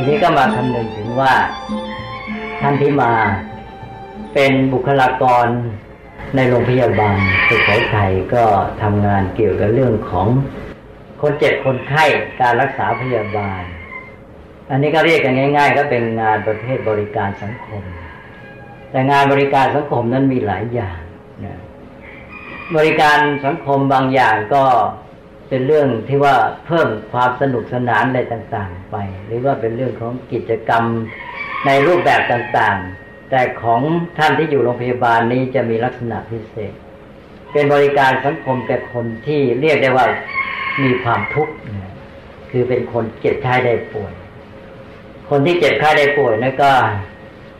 ทีนี้ก็มาคำนึงถึงว่าท่านที่มาเป็นบุคลากรในโรงพยาบาลสุโขทัยก็ทำงานเกี่ยวกับเรื่องของคนเจ็บคนไข้การรักษาพยาบาล อันนี้ก็เรียกกันง่าย ๆ ก็เป็นงานประเภทบริการสังคม แต่งานบริการสังคมนั้นมีหลายอย่างนะบริการสังคมบางอย่างก็ เป็นเรื่องที่ว่าเพิ่มความสนุกสนานอะไรต่างๆ ไป หรือว่าเป็นเรื่องของกิจกรรมในรูปแบบต่างๆ แต่ของท่านที่อยู่โรงพยาบาลนี้จะมีลักษณะพิเศษ เป็นบริการสังคมแก่คนที่เรียกได้ว่ามีความทุกข์คือเป็นคนเจ็บไข้ได้ป่วย คนที่เจ็บไข้ได้ป่วยนั่นก็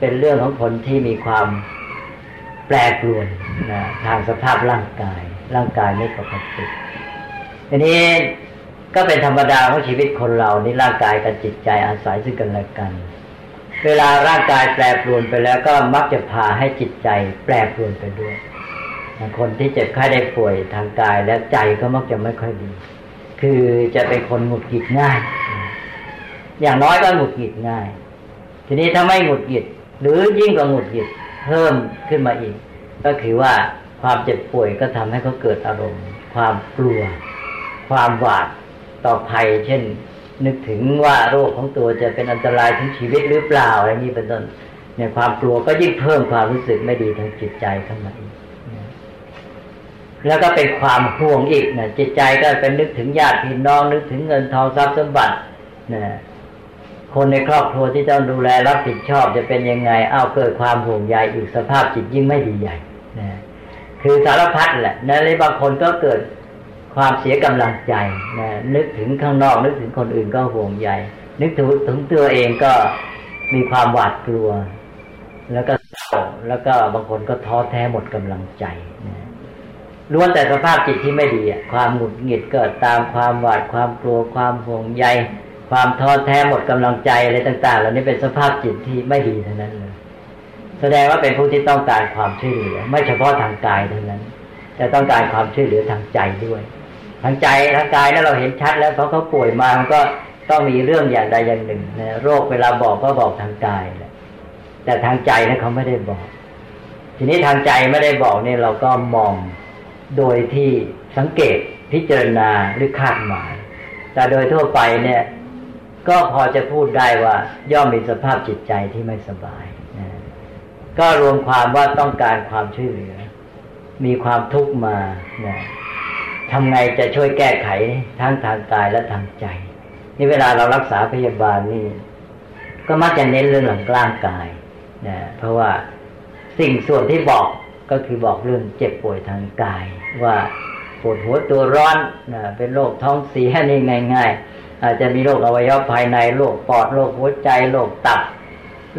เป็นเรื่องของคนที่มีความแปรปรวนนะทางสภาพร่างกาย ร่างกายไม่ปกติ ทีนี้ก็เป็นธรรมดาของชีวิตคนเรานี่ร่างกายกับจิตใจอาศัยซึ่งกันและกัน เวลาร่างกายแปรปรวนไปแล้วก็มักจะพาให้จิตใจแปรปรวนไปด้วยคนที่เจ็บไข้ได้ป่วยทางกายและใจก็มักจะไม่ค่อยดี คือจะเป็นคนหงุดหงิดง่าย อย่างน้อยก็หงุดหงิดง่าย ทีนี้ถ้าไม่หงุดหงิด หรือยิ่งกว่าหงุดหงิดเพิ่มขึ้นมาอีก ก็คือว่าความเจ็บป่วยก็ทำให้เขาเกิดอารมณ์ ความกลัว ความหวาดต่อภัย เช่น นึกถึงว่าโรคของตัวจะเป็นอันตรายถึงชีวิตหรือเปล่าอะไรนี้เป็นต้นเนี่ยความกลัวก็ยิ่งเพิ่มความรู้สึกไม่ดีทางจิตใจขึ้นมาอีกแล้วก็เป็นความห่วงอีกนะจิตใจก็เป็นนึกถึงญาติพี่น้องนึกถึงเงินทองทรัพย์สมบัตินะคนในครอบครัวที่ต้องดูแลรับผิดชอบจะเป็นยังไงอ้าวเกิดความห่วงใยอีกสภาพจิตยิ่งไม่ดีใหญ่นะคือสารพัดแหละในบางคนก็เกิด ความเสียกำลังใจนะนึกถึงข้างนอก นึกถึงคนอื่นก็ห่วงใยนึกถึงถึงตัวเองก็มีความหวาดกลัว แล้วก็เศร้าแล้วก็บางคนก็ท้อแท้หมดกำลังใจนะล้วนแต่สภาพจิตที่ไม่ดีอะความหงุดหงิดเกิดตามความหวาดความกลัวความห่วงใยความท้อแท้หมดกำลังใจอะไรต่าง ๆ เหล่านี้เป็นสภาพจิตที่ไม่ดีเท่านั้นเลยแสดงว่าเป็นผู้ที่ต้องการความช่วยเหลือ ไม่เฉพาะทางกายเท่านั้น แต่ต้องการความช่วยเหลือทางใจด้วย ทางใจทางกายนั้นเราเห็นชัดแล้วเพราะเขาป่วยมามันก็ต้องมีเรื่องอย่างใดอย่างหนึ่งนะโรคเวลาบอกก็บอกทางกายแหละแต่ทางใจนะเขาไม่ได้บอก ทีนี้ทางใจไม่ได้บอกเนี่ยเราก็มองโดยที่สังเกตพิจารณาหรือคาดหมาย แต่โดยทั่วไปเนี่ย ก็พอจะพูดได้ว่า ย่อมมีสภาพจิตใจที่ไม่สบายนะก็รวมความว่าต้องการความช่วยเหลือ มีความทุกข์มานะ ทำไงจะช่วยแก้ไขทั้งทางกายและทางใจ นี่เวลาเรารักษาพยาบาลนี่ ก็มักจะเน้นเรื่องหลังกล้างกายนะเพราะว่าสิ่งส่วนที่บอกก็คือบอกเรื่องเจ็บป่วยทางกาย ว่าปวดหัวตัวร้อนนะเป็นโรคท้องเสียนี่ง่าย ๆ อาจจะมีโรคอวัยวะภายในโรคปอดโรคหัวใจโรคตับ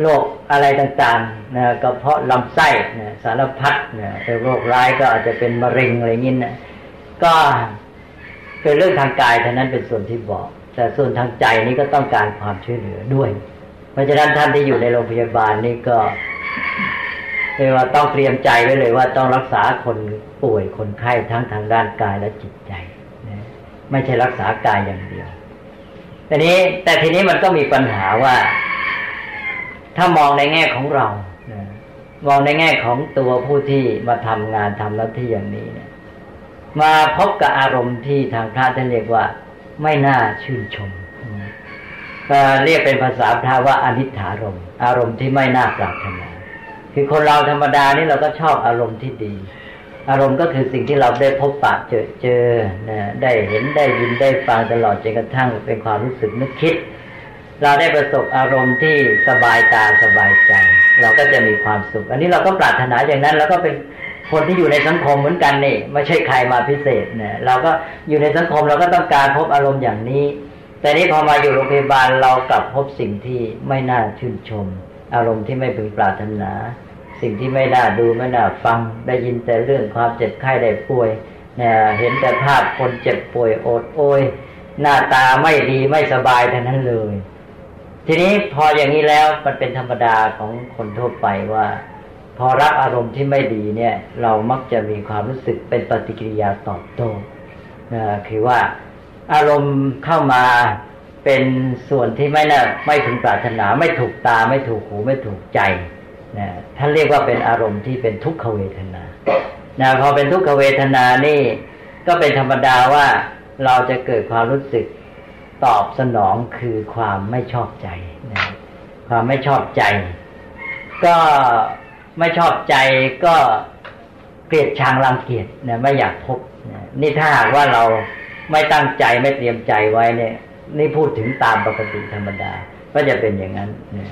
โรคอะไรต่างๆนะกระเพาะลำไส้นะสารพัดนะโรคร้ายก็อาจจะเป็นมะเร็งอะไรงี้นะ ก็เป็นเรื่องทางกายเท่านั้นเป็นส่วนที่บอก แต่ส่วนทางใจนี้ก็ต้องการความช่วยเหลือด้วย เพราะฉะนั้นท่านที่อยู่ในโรงพยาบาลนี่ก็เรียกว่าต้องเตรียมใจไว้เลยว่าต้องรักษาคนป่วยคนไข้ทั้งทางด้านกายและจิตใจไม่ใช่รักษากายอย่างเดียวแต่นี้แต่ทีนี้มันก็มีปัญหาว่า ถ้ามองในแง่ของเรามองในแง่ของตัวผู้ที่มาทำงานทำหน้าที่อย่างนี้เนี่ย มาพบกับอารมณ์ที่ทางพระท่านเรียกว่า ไม่น่าชื่นชมก็เรียกเป็นภาษาพระว่าอนิถารมอารมณ์ที่ไม่น่าปรารถนาคือคนเราธรรมดานี่เราก็ชอบอารมณ์ที่ดี อารมณ์ก็คือสิ่งที่เราได้พบปะเจอเจอนะได้เห็นได้ยินได้ฟังตลอดจนกระทั่งเป็นความรู้สึกนึกคิด เราได้ประสบอารมณ์ที่สบายตาสบายใจ เราก็จะมีความสุข อันนี้เราก็ปรารถนาอย่างนั้น แล้วก็เป็น คนที่อยู่ในสังคมเหมือนกันนี่ไม่ใช่ใครมาพิเศษเนี่ยเราก็อยู่ในสังคมเราก็ต้องการพบอารมณ์อย่างนี้ แต่นี้พอมาอยู่โรงพยาบาลเรากลับพบสิ่งที่ไม่น่าชื่นชม อารมณ์ที่ไม่พึงปรารถนา สิ่งที่ไม่น่าดูไม่น่าฟัง ได้ยินแต่เรื่องความเจ็บไข้ได้ป่วยเนี่ยเห็นแต่ภาพคนเจ็บป่วยโอดโอยหน้าตาไม่ดีไม่สบายเท่านั้นเลย ทีนี้พออย่างนี้แล้วมันเป็นธรรมดาของคนทั่วไปว่า พอรับอารมณ์ที่ไม่ดีเนี่ย เรามักจะมีความรู้สึกเป็นปฏิกิริยาตอบโต้นะคือว่าอารมณ์เข้ามาเป็นส่วนที่ไม่น่าไม่ถึงปรารถนา ไม่ถูกตาไม่ถูกหูไม่ถูกใจนะท่านเรียกว่าเป็นอารมณ์ที่เป็นทุกขเวทนานะพอเป็นทุกขเวทนานี่ ก็เป็นธรรมดาว่าเราจะเกิดความรู้สึกตอบสนองคือความไม่ชอบใจนะความไม่ชอบใจ ก็ ไม่ชอบใจก็เกลียดชังรังเกียจนะไม่อยากพบนะนี่ถ้าหากว่าเราไม่ตั้งใจไม่เตรียมใจไว้เนี่ย นี่พูดถึงตามปกติธรรมดา ก็จะเป็นอย่างนั้นนะ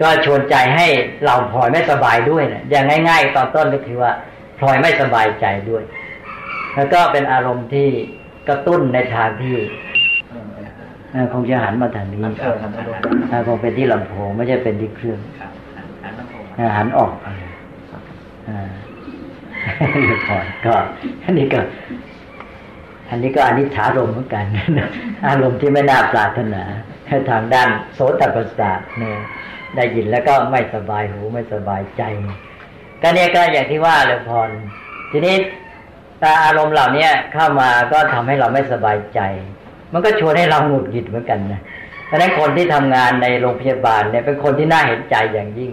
ก็ชวนใจให้เราพลอยไม่สบายด้วยนะอย่างง่าย ๆ ตอนต้นก็คือว่าพลอยไม่สบายใจด้วย แล้วก็เป็นอารมณ์ที่กระตุ้นในทางที่คงจะหันมาทางนี้คงเป็นที่ลำโพงไม่ใช่เป็นที่เครื่อง หันออกอ่าก่อนก็อันนี้ก็ อันนี้ก็อนิจฉารมเหมือนกันอารมณ์ที่ไม่น่าปรารถนาทางด้านโสตประสาทเนี่ยได้ยินแล้วก็ไม่สบายหูไม่สบายใจก็เนี่ยก็อย่างที่ว่าเลยพรทีนี้ตาอารมณ์เหล่านี้เข้ามาก็ทำให้เราไม่สบายใจ มันก็ชวนให้เราหงุดหงิดเหมือนกันนะเพราะนั้นคนที่ทำงานในโรงพยาบาลเนี่ยเป็นคนที่น่าเห็นใจอย่างยิ่ง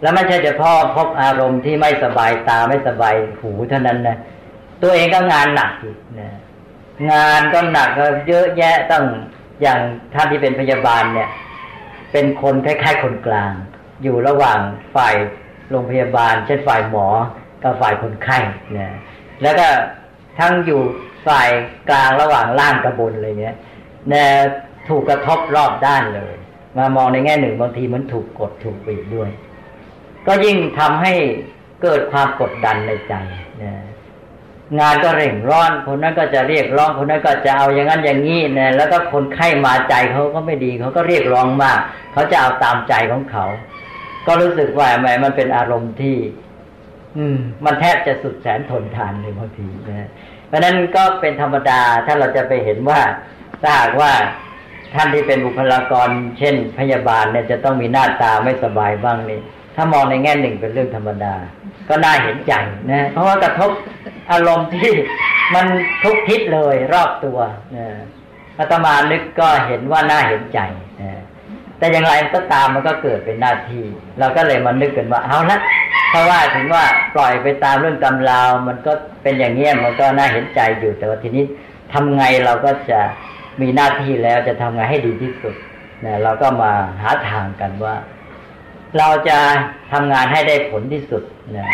แล้วไม่ใช่เฉพาะพบอารมณ์ที่ไม่สบายตาไม่สบายหูเท่านั้นนะตัวเองก็งานหนักอีกนะงานก็หนักเยอะแยะต้องอย่างท่านที่เป็นพยาบาลเนี่ย เป็นคนคล้ายๆคนกลาง อยู่ระหว่างฝ่ายโรงพยาบาล เช่นฝ่ายหมอกับฝ่ายคนไข้นะแล้วก็ทั้งอยู่ฝ่ายกลางระหว่างล่างกับบนอะไรเงี้ยนะถูกกระทบรอบด้านเลย มามองในแง่หนึ่งบางทีมันถูกกดถูกบีบด้วย ก็ยิ่งทำให้เกิดความกดดันในใจนะงานก็เร่งร้อนคนนั้นก็จะเรียกร้องคนนั้นก็จะเอาอย่างนั้นอย่างนี้นะแล้วก็คนไข้มาใจเขาก็ไม่ดีเขาก็เรียกร้องมากเขาจะเอาตามใจของเขา ก็รู้สึกว่าแหมมันเป็นอารมณ์ที่ อืม มันแทบจะสุดแสนทนทานเลยบางทีนะเพราะนั้นก็เป็นธรรมดาถ้าเราจะไปเห็นว่าถ้าหากว่าท่านที่เป็นบุคลากร เช่น พยาบาลเนี่ยจะต้องมีหน้าตาไม่สบายบ้างนี่ ถ้ามองในแง่หนึ่งเป็นเรื่องธรรมดา ก็น่าเห็นใจนะ เพราะว่ากระทบอารมณ์ที่มันทุกทิศเลยรอบตัวนะอาตมานึกก็เห็นว่าน่าเห็นใจนะแต่อย่างไรก็ตามมันก็เกิดเป็นหน้าที่ เราก็เลยมานึกกันว่าเอาละเพราะว่าถึงว่าปล่อยไปตามเรื่องตำราว มันก็เป็นอย่างเงี้ยมันก็น่าเห็นใจอยู่แต่ว่าทีนี้ทำไงเราก็จะมีหน้าที่แล้วจะทำไงให้ดีที่สุดนะเราก็มาหาทางกันว่า เราจะทำงานให้ได้ผลที่สุดนะ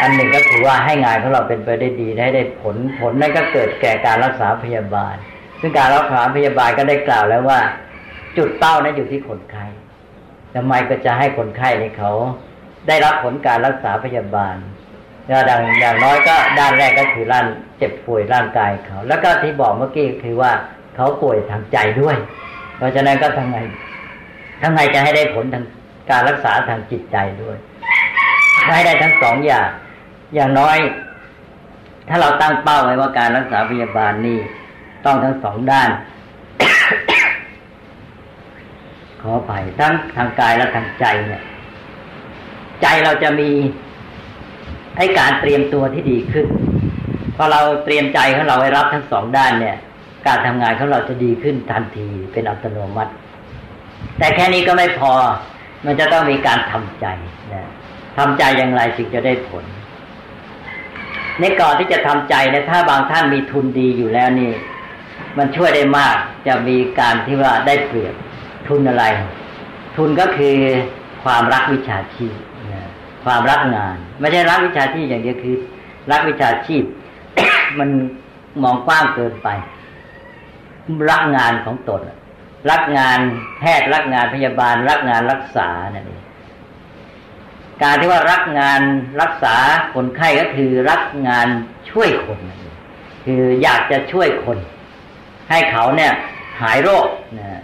อันหนึ่งก็คือว่าให้งานของเราเป็นไปได้ดีได้ได้ผลผลนั่นก็เกิดแก่การรักษาพยาบาล ซึ่งการรักษาพยาบาลก็ได้กล่าวแล้วว่า จุดเป้านั้นอยู่ที่คนไข้ทำไมก็จะให้คนไข้ในเขา ได้รับผลการรักษาพยาบาลดังอย่างน้อยก็ด้านแรกก็คือร่างเจ็บป่วยร่างกายเขา แล้วก็ที่บอกเมื่อกี้คือว่าเขาป่วยทางใจด้วย เพราะฉะนั้นก็ทำไงทำไงจะให้ได้ผลทาง การรักษาทางจิตใจด้วยให้ได้ทั้งสองอย่าง อย่างน้อย ถ้าเราตั้งเป้าไว้ว่าการรักษาพยาบาลนี่ต้องทั้งสองด้าน ขอไปทั้งทางกายและทางใจเนี่ย ใจเราจะมีให้การเตรียมตัวที่ดีขึ้นพอเราเตรียมใจของเราไว้รับทั้งสองด้านเนี่ย การทำงานของเราจะดีขึ้นทันทีเป็นอัตโนมัติ แต่แค่นี้ก็ไม่พอ มันจะต้องมีการทำใจนะทำใจอย่างไรจึงจะได้ผล ในก่อนที่จะทำใจนะถ้าบางท่านมีทุนดีอยู่แล้วนี่ มันช่วยได้มากจะมีการที่ว่าได้เปรียบทุนอะไร ทุนก็คือความรักวิชาชีพความรักงาน ไม่ใช่รักวิชาชีพอย่างเดียวคือ รักวิชาชีพ มันมองกว้างเกินไป รักงานของตน รักงานแพทย์รักงานพยาบาล รักงานรักษานั่นเองการที่ว่ารักงานรักษาคนไข้ก็คือรักงานช่วยคน คืออยากจะช่วยคน ให้เขาเนี่ยหายโรคนะ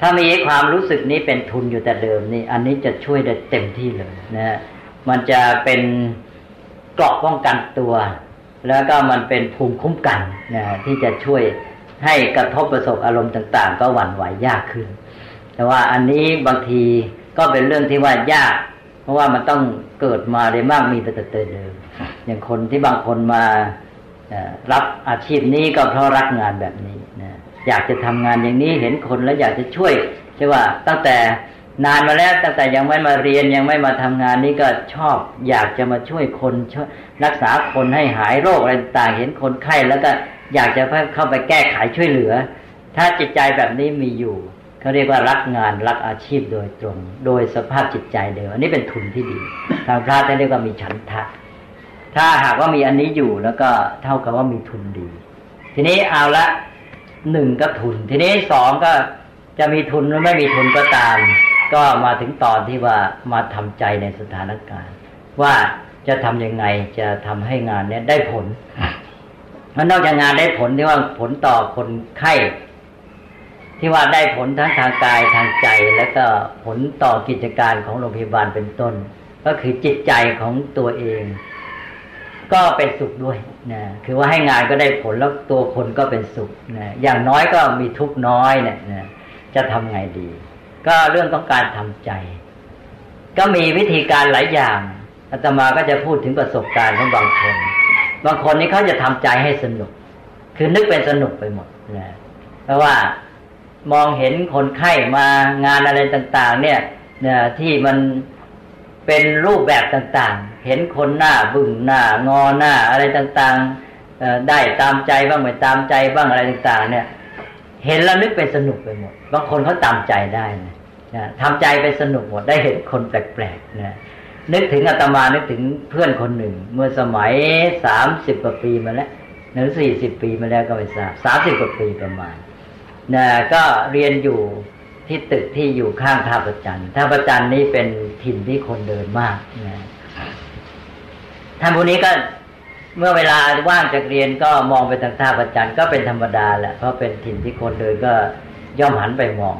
ถ้ามีความรู้สึกนี้เป็นทุนอยู่แต่เดิมนี่ อันนี้จะช่วยได้เต็มที่เลยนะมันจะเป็นเกราะป้องกันตัว แล้วก็มันเป็นภูมิคุ้มกันนะที่จะช่วย ให้กระทบประสบอารมณ์ต่าง ๆ ก็หวั่นไหวยากขึ้น แต่ว่าอันนี้บางทีก็เป็นเรื่องที่ว่ายาก เพราะว่ามันต้องเกิดมาได้มากมีแต่เดิมอย่างคนที่บางคนมารับอาชีพนี้ก็เพราะรักงานแบบนี้นะอยากจะทำงานอย่างนี้เห็นคนแล้วอยากจะช่วยใช่ว่าตั้งแต่นานมาแล้วตั้งแต่ยังไม่มาเรียนยังไม่มาทำงานนี้ก็ชอบ อยากจะมาช่วยคนช่วยรักษาคนให้หายโรคอะไรต่างเห็นคนไข้แล้วก็ อยากจะเข้าไปแก้ไขช่วยเหลือ ถ้าจิตใจแบบนี้มีอยู่เขาเรียกว่ารักงานรักอาชีพโดยตรง โดยสภาพจิตใจเดิมอันนี้เป็นทุนที่ดี ทางพระจะเรียกว่ามีฉันทะ ถ้าหากว่ามีอันนี้อยู่แล้วก็เท่ากับว่ามีทุนดี ทีนี้เอาละหนึ่งก็ทุน ทีนี้สองก็จะมีทุนหรือไม่มีทุนก็ตาม ก็มาถึงตอนที่ว่ามาทำใจในสถานการณ์ ว่าจะทํำยังไงจะทำให้งานเนี้ยได้ผล มันนอกจากงานได้ผลที่ว่าผลต่อคนไข้ ที่ว่าได้ผลทั้งทางกายทางใจ แล้วก็ผลต่อกิจการของโรงพยาบาลเป็นต้น ก็คือจิตใจของตัวเอง ก็เป็นสุขด้วยนะคือว่าให้งานก็ได้ผลแล้วตัวคนก็เป็นสุขนะอย่างน้อยก็มีทุกน้อยเนี่ยนะจะทำไงดี ก็เรื่องต้องการทำใจ ก็มีวิธีการหลายอย่างอาตมาก็จะพูดถึงประสบการณ์ของบางคน บางคนนี่เขาจะทำใจให้สนุก คือนึกเป็นสนุกไปหมดนะเพราะว่ามองเห็นคนไข้มางานอะไรต่าง ๆ เนี่ยนี่ยที่มันเป็นรูปแบบต่างๆ เห็นคนหน้าบึ้งหน้างอหน้าอะไรต่างๆได้ตามใจบ้างไม่ตามใจบ้างอะไรต่าง ๆ เนี่ย เห็นแล้วนึกเป็นสนุกไปหมดบางคนเขาตามใจได้นะทำใจไปสนุกหมดได้เห็นคนแปลกๆนะ นึกถึงอาตมานึกถึงเพื่อนคนหนึ่ง เมื่อสมัยสามสิบกว่าปีมาแล้วหรือสี่สิบปีมาแล้วก็ไม่ทราบสามสิบกว่าปีประมาณนะก็เรียนอยู่ที่ตึกที่อยู่ข้างท่าประจันท่าประจันนี้เป็นถิ่นที่คนเดินมากนะท่านผู้นี้ก็เมื่อเวลาว่างจากเรียนก็มองไปทางท่าประจันก็เป็นธรรมดาแหละเพราะเป็นถิ่นที่คนเดินก็ย่อมหันไปมอง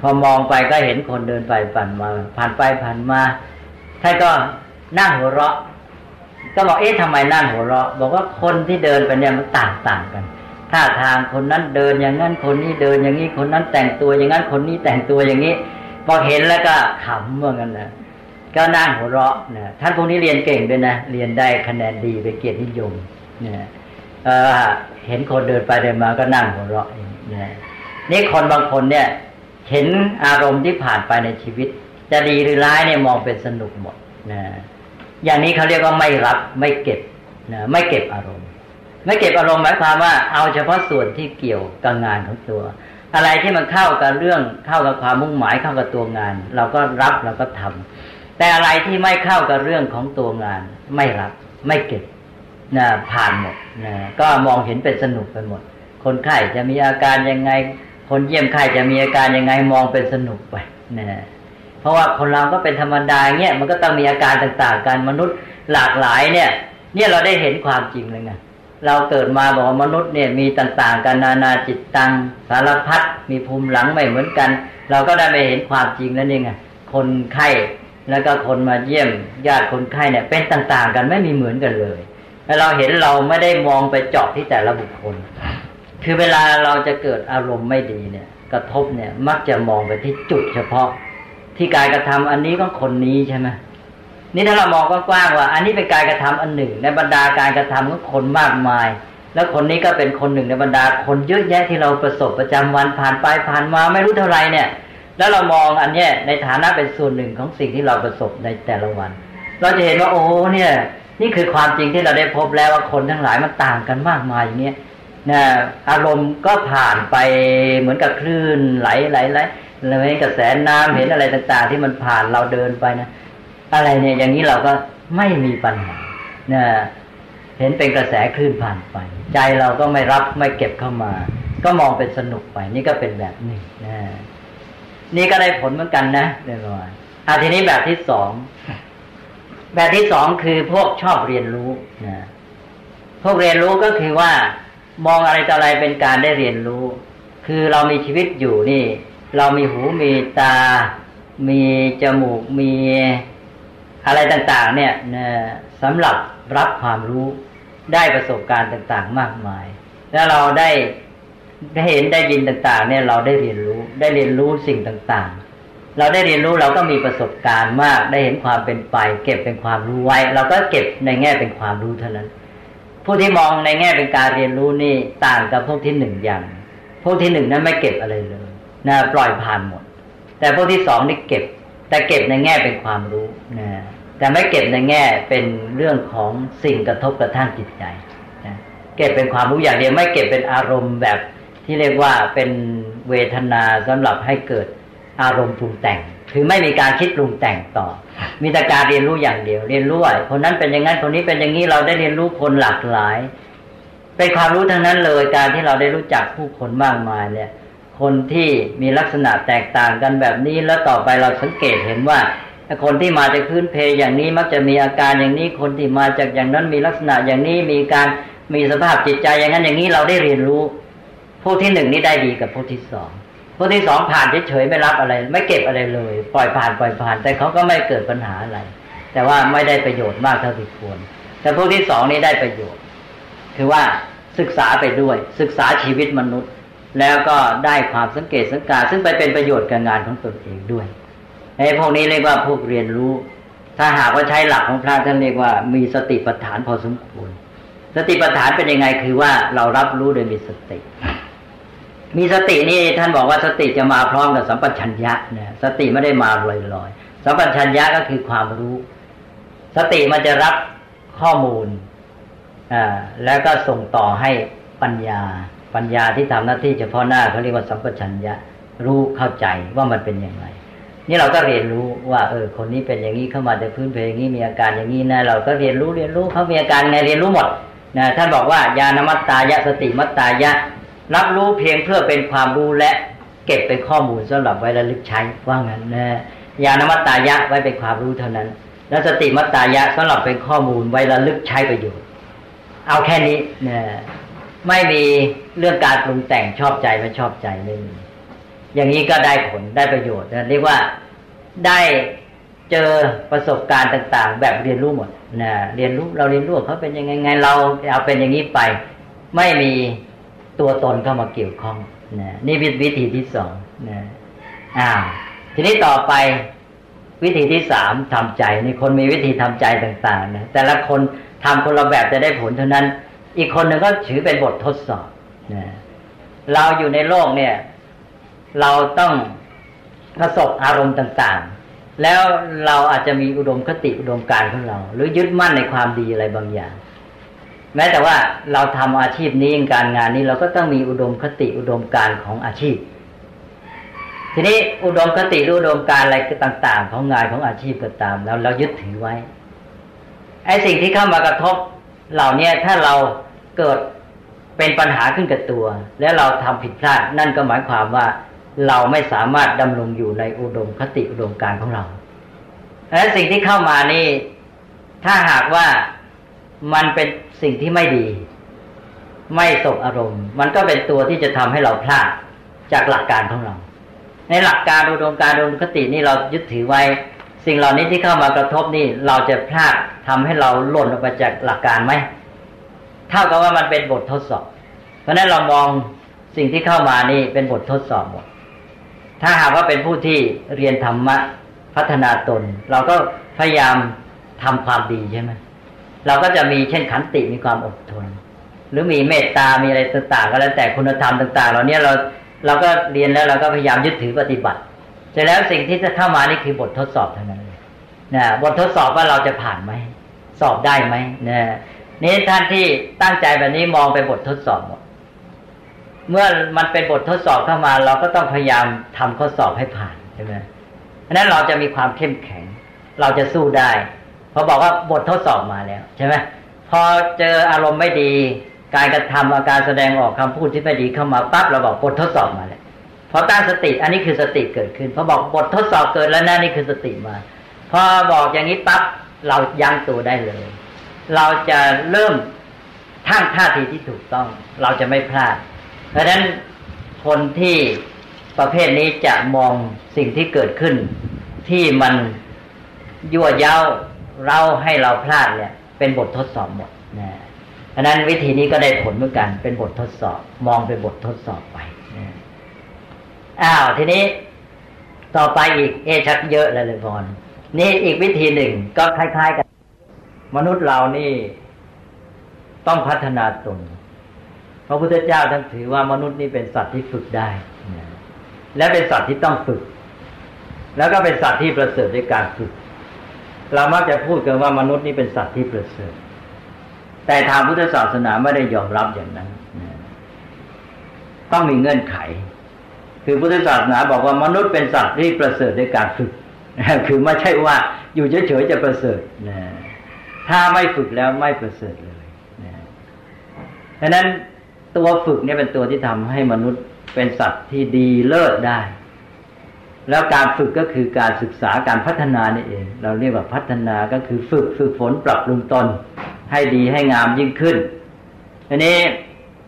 พอมองไปก็เห็นคนเดินไปผ่านมา ผ่านไปผ่านมา ท่านก็นั่งหัวเราะ ก็บอกเอ๊ะทำไมนั่งหัวเราะ บอกว่าคนที่เดินไปเนี่ยมันต่างต่างกันท่าทางคนนั้นเดินอย่างนั้นคนนี้เดินอย่างนี้คนนั้นแต่งตัวอย่างนั้นคนนี้แต่งตัวอย่างนี้พอเห็นแล้วก็ขำเหมือนกันนะก็นั่งหัวเราะนะท่านพวกนี้เรียนเก่งด้วยนะเรียนได้คะแนนดีไปเกียรตินิยมเนี่ยเห็นคนเดินไปเดินมาก็นั่งหัวเราะนะนี่คนบางคนเนี่ย เห็นอารมณ์ที่ผ่านไปในชีวิต จะดีหรือร้ายเนี่ยมองเป็นสนุกหมดนะอย่างนี้เขาเรียกว่าไม่รับไม่เก็บนะไม่เก็บอารมณ์ ไม่เก็บอารมณ์หมายความว่าเอาเฉพาะส่วนที่เกี่ยวกับงานของตัว อะไรที่มันเข้ากับเรื่องเข้ากับความมุ่งหมายเข้ากับตัวงาน เราก็รับเราก็ทำแต่อะไรที่ไม่เข้ากับเรื่องของตัวงาน ไม่รับไม่เก็บนะผ่านหมดนะก็มองเห็นเป็นสนุกไปหมด คนไข้จะมีอาการยังไง คนเยี่ยมไข้จะมีอาการยังไงมองเป็นสนุกไปนะ เพราะว่าคนเราก็เป็นธรรมดาเงี้ยมันก็ต้องมีอาการต่างๆกันมนุษย์หลากหลายเนี่ย เนี่ยเราได้เห็นความจริงเลยไงเราเกิดมาบอกว่ามนุษย์เนี่ยมีต่างๆ กันนานาจิตตังสารพัดมีภูมิหลังไม่เหมือนกัน เราก็ได้ไปเห็นความจริงแล้วนี่ไงคนไข้แล้วก็คนมาเยี่ยมญาติคนไข้เนี่ย เป็นต่างๆ กันไม่มีเหมือนกันเลยแล้วเราเห็นเราไม่ได้มองไปเจาะที่แต่ละบุคคล คือเวลาเราจะเกิดอารมณ์ไม่ดีเนี่ย กระทบเนี่ยมักจะมองไปที่จุดเฉพาะ ที่การกระทำอันนี้ก็คนนี้ใช่ไหมนี่ถ้าเรามองกว้างๆว่า อันนี้เป็นการกระทำอันหนึ่ง ในบรรดาการกระทำของคนมากมาย แล้วคนนี้ก็เป็นคนหนึ่งในบรรดาคนเยอะแยะที่เราประสบประจำวันผ่านไปผ่านมาไม่รู้เท่าไรเนี่ย แล้วเรามองอันเนี้ยในฐานะเป็นส่วนหนึ่งของสิ่งที่เราประสบในแต่ละวัน เราจะเห็นว่าโอ้เนี่ย นี่คือความจริงที่เราได้พบแล้วว่าคนทั้งหลายมันต่างกันมากมายอย่างเนี้ยนะอารมณ์ก็ผ่านไปเหมือนกับคลื่นไหลไหลไหล แล้วเห็นกระแสน้ำเห็นอะไรต่าง ๆ ที่มันผ่านเราเดินไปนะอะไรเนี่ยอย่างนี้เราก็ไม่มีปัญหาเนี่ยเห็นเป็นกระแสคลื่นผ่านไป ใจเราก็ไม่รับไม่เก็บเข้ามา ก็มองเป็นสนุกไป นี่ก็เป็นแบบนี้นะนี่ก็ได้ผลเหมือนกันนะเรียบร้อยอาทีนี้แบบที่สองแบบที่สองคือพวกชอบเรียนรู้นะพวกเรียนรู้ก็คือว่ามองอะไรต่ออะไรเป็นการได้เรียนรู้ คือเรามีชีวิตอยู่นี่ เรามีหูมีตา มีจมูกมีอะไรต่าง ๆ เนี่ยสำหรับรับความรู้ได้ประสบการณ์ต่าง ๆ มากมาย แล้วเราได้ได้เห็นได้ยินต่างๆ เนี่ยเราได้เรียนรู้ได้เรียนรู้สิ่งต่าง ๆ เราได้เรียนรู้เราก็มีประสบการณ์มาก ได้เห็นความเป็นไป เก็บเป็นความรู้ไว้ เราก็เก็บในแง่เป็นความรู้เท่านั้น ผู้ที่มองในแง่เป็นการเรียนรู้นี่ต่างกับพวกที่หนึ่งอย่าง พวกที่หนึ่งนั้นไม่เก็บอะไรเลย นะปล่อยผ่านหมด แต่พวกที่สองนี่เก็บ แต่เก็บในแง่เป็นความรู้นะแต่ไม่เก็บในแง่เป็นเรื่องของสิ่งกระทบกระทั่งจิตใจนะเก็บเป็นความรู้อย่างเดียวไม่เก็บเป็นอารมณ์แบบที่เรียกว่าเป็นเวทนาสำหรับให้เกิดอารมณ์ปรุงแต่ง คือไม่มีการคิดปรุงแต่งต่อ มีแต่การเรียนรู้อย่างเดียว เรียนรู้ว่าคนนั้นเป็นอย่างนั้นคนนี้เป็นอย่างนี้เราได้เรียนรู้คนหลากหลาย เป็นความรู้ทั้งนั้นเลยการที่เราได้รู้จักผู้คนมากมายเนี่ย คนที่มีลักษณะแตกต่างกันแบบนี้แล้วต่อไปเราสังเกตเห็นว่าคนที่มาจากพื้นเพอย่างนี้มักจะมีอาการอย่างนี้คนที่มาจากอย่างนั้นมีลักษณะอย่างนี้มีการมีสภาพจิตใจอย่างนั้นอย่างนี้เราได้เรียนรู้ผู้ที่หนึ่งนี่ได้ดีกับผู้ที่สองผู้ที่สองผ่านเฉยๆไม่รับอะไร ไม่เก็บอะไรเลย ปล่อยผ่านปล่อยผ่าน แต่เขาก็ไม่เกิดปัญหาอะไร แต่ว่าไม่ได้ประโยชน์มากเท่าที่ควร แต่ผู้ที่สองนี่ได้ประโยชน์ คือว่าศึกษาไปด้วย ศึกษาชีวิตมนุษย์ แล้วก็ได้ความสังเกตสังการ ซึ่งไปเป็นประโยชน์กับงานของตนเองด้วยไอ้พวกนี้เรียกว่าพวกเรียนรู้ ถ้าหากว่าใช้หลักของพระท่านเรียกว่ามีสติปัฏฐานพอสมควร สติปัฏฐานเป็นยังไงคือว่าเรารับรู้โดยมีสติ มีสตินี่ท่านบอกว่าสติจะมาพร้อมกับสัมปชัญญะนะสติไม่ได้มาลอยๆสัมปชัญญะก็คือความรู้ สติมันจะรับข้อมูลอ่าแล้วก็ส่งต่อให้ปัญญา ปัญญาที่ทำหน้าที่เฉพาะหน้าเขาเรียกว่าสัมปชัญญะรู้เข้าใจว่ามันเป็นอย่างไร นี่เราก็เรียนรู้ว่าเออคนนี้เป็นอย่างนี้เข้ามาจากพื้นเพอย่างนี้มีอาการอย่างนี้นะเราก็เรียนรู้เรียนรู้เขามีอาการไงเรียนรู้หมดนะท่านบอกว่าญาณมัตตายะสติมัตตายะ รับรู้เพียงเพื่อเป็นความรู้และเก็บเป็นข้อมูลสำหรับไว้ระลึกใช้ว่างั้นนะญาณมัตตายะไว้เป็นความรู้เท่านั้น และสติมัตตายะสำหรับเป็นข้อมูลไว้ระลึกใช้ประโยชน์เอาแค่นี้นะ ไม่มีเรื่องการปรุงแต่งชอบใจไม่ชอบใจไม่มีอย่างนี้ก็ได้ผลได้ประโยชน์เรียกว่าได้เจอประสบการณ์ต่าง ๆ แบบเรียนรู้หมดนะเรียนรู้เราเรียนรู้เขาเป็นยังไงไงเราเอาเป็นอย่างนี้ไป ไม่มีตัวตนเข้ามาเกี่ยวข้องนะนี่วิธีที่สองนะอ้าวทีนี้ต่อไปวิธีที่สามทำใจนี่คนมีวิธีทำใจต่าง ๆ นะแต่ละคนทำคนละแบบจะได้ผลเท่านั้น อีกคนหนึ่งก็ถือเป็นบททดสอบนะเราอยู่ในโลกเนี่ย เราต้องประสบอารมณ์ต่างๆ แล้วเราอาจจะมีอุดมคติอุดมการของเรา หรือยึดมั่นในความดีอะไรบางอย่าง แม้แต่ว่าเราทำอาชีพนี้การงานนี้เราก็ต้องมีอุดมคติอุดมการของอาชีพ ทีนี้อุดมคติอุดมการอะไรต่าง ๆ ของงานของอาชีพก็ตาม แล้วเรายึดถือไว้ไอ้สิ่งที่เข้ามากระทบ เหล่านี้ถ้าเราเกิดเป็นปัญหาขึ้นกับตัว แล้วเราทำผิดพลาดนั่นก็หมายความว่าเราไม่สามารถดำรงอยู่ในอุดมคติอุดมการของเราและสิ่งที่เข้ามานี่ ถ้าหากว่ามันเป็นสิ่งที่ไม่ดี ไม่สบอารมณ์ มันก็เป็นตัวที่จะทำให้เราพลาดจากหลักการของเรา ในหลักการอุดมการอุดมคตินี่เรายึดถือไว้ สิ่งเหล่านี้ที่เข้ามากระทบนี่เราจะพลาดทำให้เราหล่นออกไปจากหลักการไหมเท่ากับว่ามันเป็นบททดสอบ เพราะนั้นเรามองสิ่งที่เข้ามานี่เป็นบททดสอบหมด ถ้าหากว่าเป็นผู้ที่เรียนธรรมะพัฒนาตน เราก็พยายามทำความดีใช่ไหมเราก็จะมีเช่นขันติมีความอดทน หรือมีเมตตามีอะไรต่างๆก็แล้วแต่คุณธรรมต่าง ๆเราเนี้ยเราเราก็เรียนแล้วเราก็พยายามยึดถือปฏิบัติ เสร็จแล้วสิ่งที่จะเข้ามานี่คือบททดสอบเท่านั้นนะบททดสอบว่าเราจะผ่านไหมสอบได้ไหมนะนี่ท่านที่ตั้งใจแบบนี้มองไปบททดสอบหมดเมื่อมันเป็นบททดสอบเข้ามา เราก็ต้องพยายามทำข้อสอบให้ผ่านใช่ไหมเพราะนั้นเราจะมีความเข้มแข็ง เราจะสู้ได้พอบอกว่าบททดสอบมาแล้วใช่ไหมพอเจออารมณ์ไม่ดี การกระทำอาการแสดงออกคำพูดที่ไม่ดีเข้ามาปั๊บเราบอกบททดสอบมาแล้ว พอตั้งสติ อันนี้คือสติเกิดขึ้นพอบอกบททดสอบเกิดแล้วนะนี่คือสติมาพอบอกอย่างนี้ปั๊บเรายั้งตัวได้เลย เราจะเริ่มทั้งท่าทีที่ถูกต้อง เราจะไม่พลาด เพราะฉะนั้นคนที่ประเภทนี้จะมองสิ่งที่เกิดขึ้น ที่มันยั่วย้าเราให้เราพลาดเนี่ย เป็นบททดสอบหมดนะอันนั้นวิธีนี้ก็ได้ผลเหมือนกัน เป็นบททดสอบ มองเป็นบททดสอบไป อ้าวทีนี้ต่อไปอีกเอชักเยอะเลยเลยพรนี่อีกวิธีหนึ่งก็คล้ายๆกัน มนุษย์เรานี่ ต้องพัฒนาตนพระพุทธเจ้าท่านถือว่ามนุษย์นี่เป็นสัตว์ที่ฝึกได้ และเป็นสัตว์ที่ต้องฝึก แล้วก็เป็นสัตว์ที่ประเสริฐในการฝึก เรามักจะพูดกันว่ามนุษย์นี่เป็นสัตว์ที่ประเสริฐ แต่ทางพุทธศาสนาไม่ได้ยอมรับอย่างนั้น ต้องมีเงื่อนไข คือพุทธศาสนาบอกว่ามนุษย์เป็นสัตว์ที่ประเสริฐในการฝึก คือไม่ใช่ว่าอยู่เฉยๆจะประเสริฐนะถ้าไม่ฝึกแล้วไม่ประเสริฐเลยนะดังนั้นตัวฝึกเนี่ยเป็นตัวที่ทำให้มนุษย์เป็นสัตว์ที่ดีเลิศได้ แล้วการฝึกก็คือการศึกษาการพัฒนานี่เอง เราเรียกว่าพัฒนาก็คือฝึกฝึกฝนปรับปรุงตน ให้ดีให้งามยิ่งขึ้นอันนี้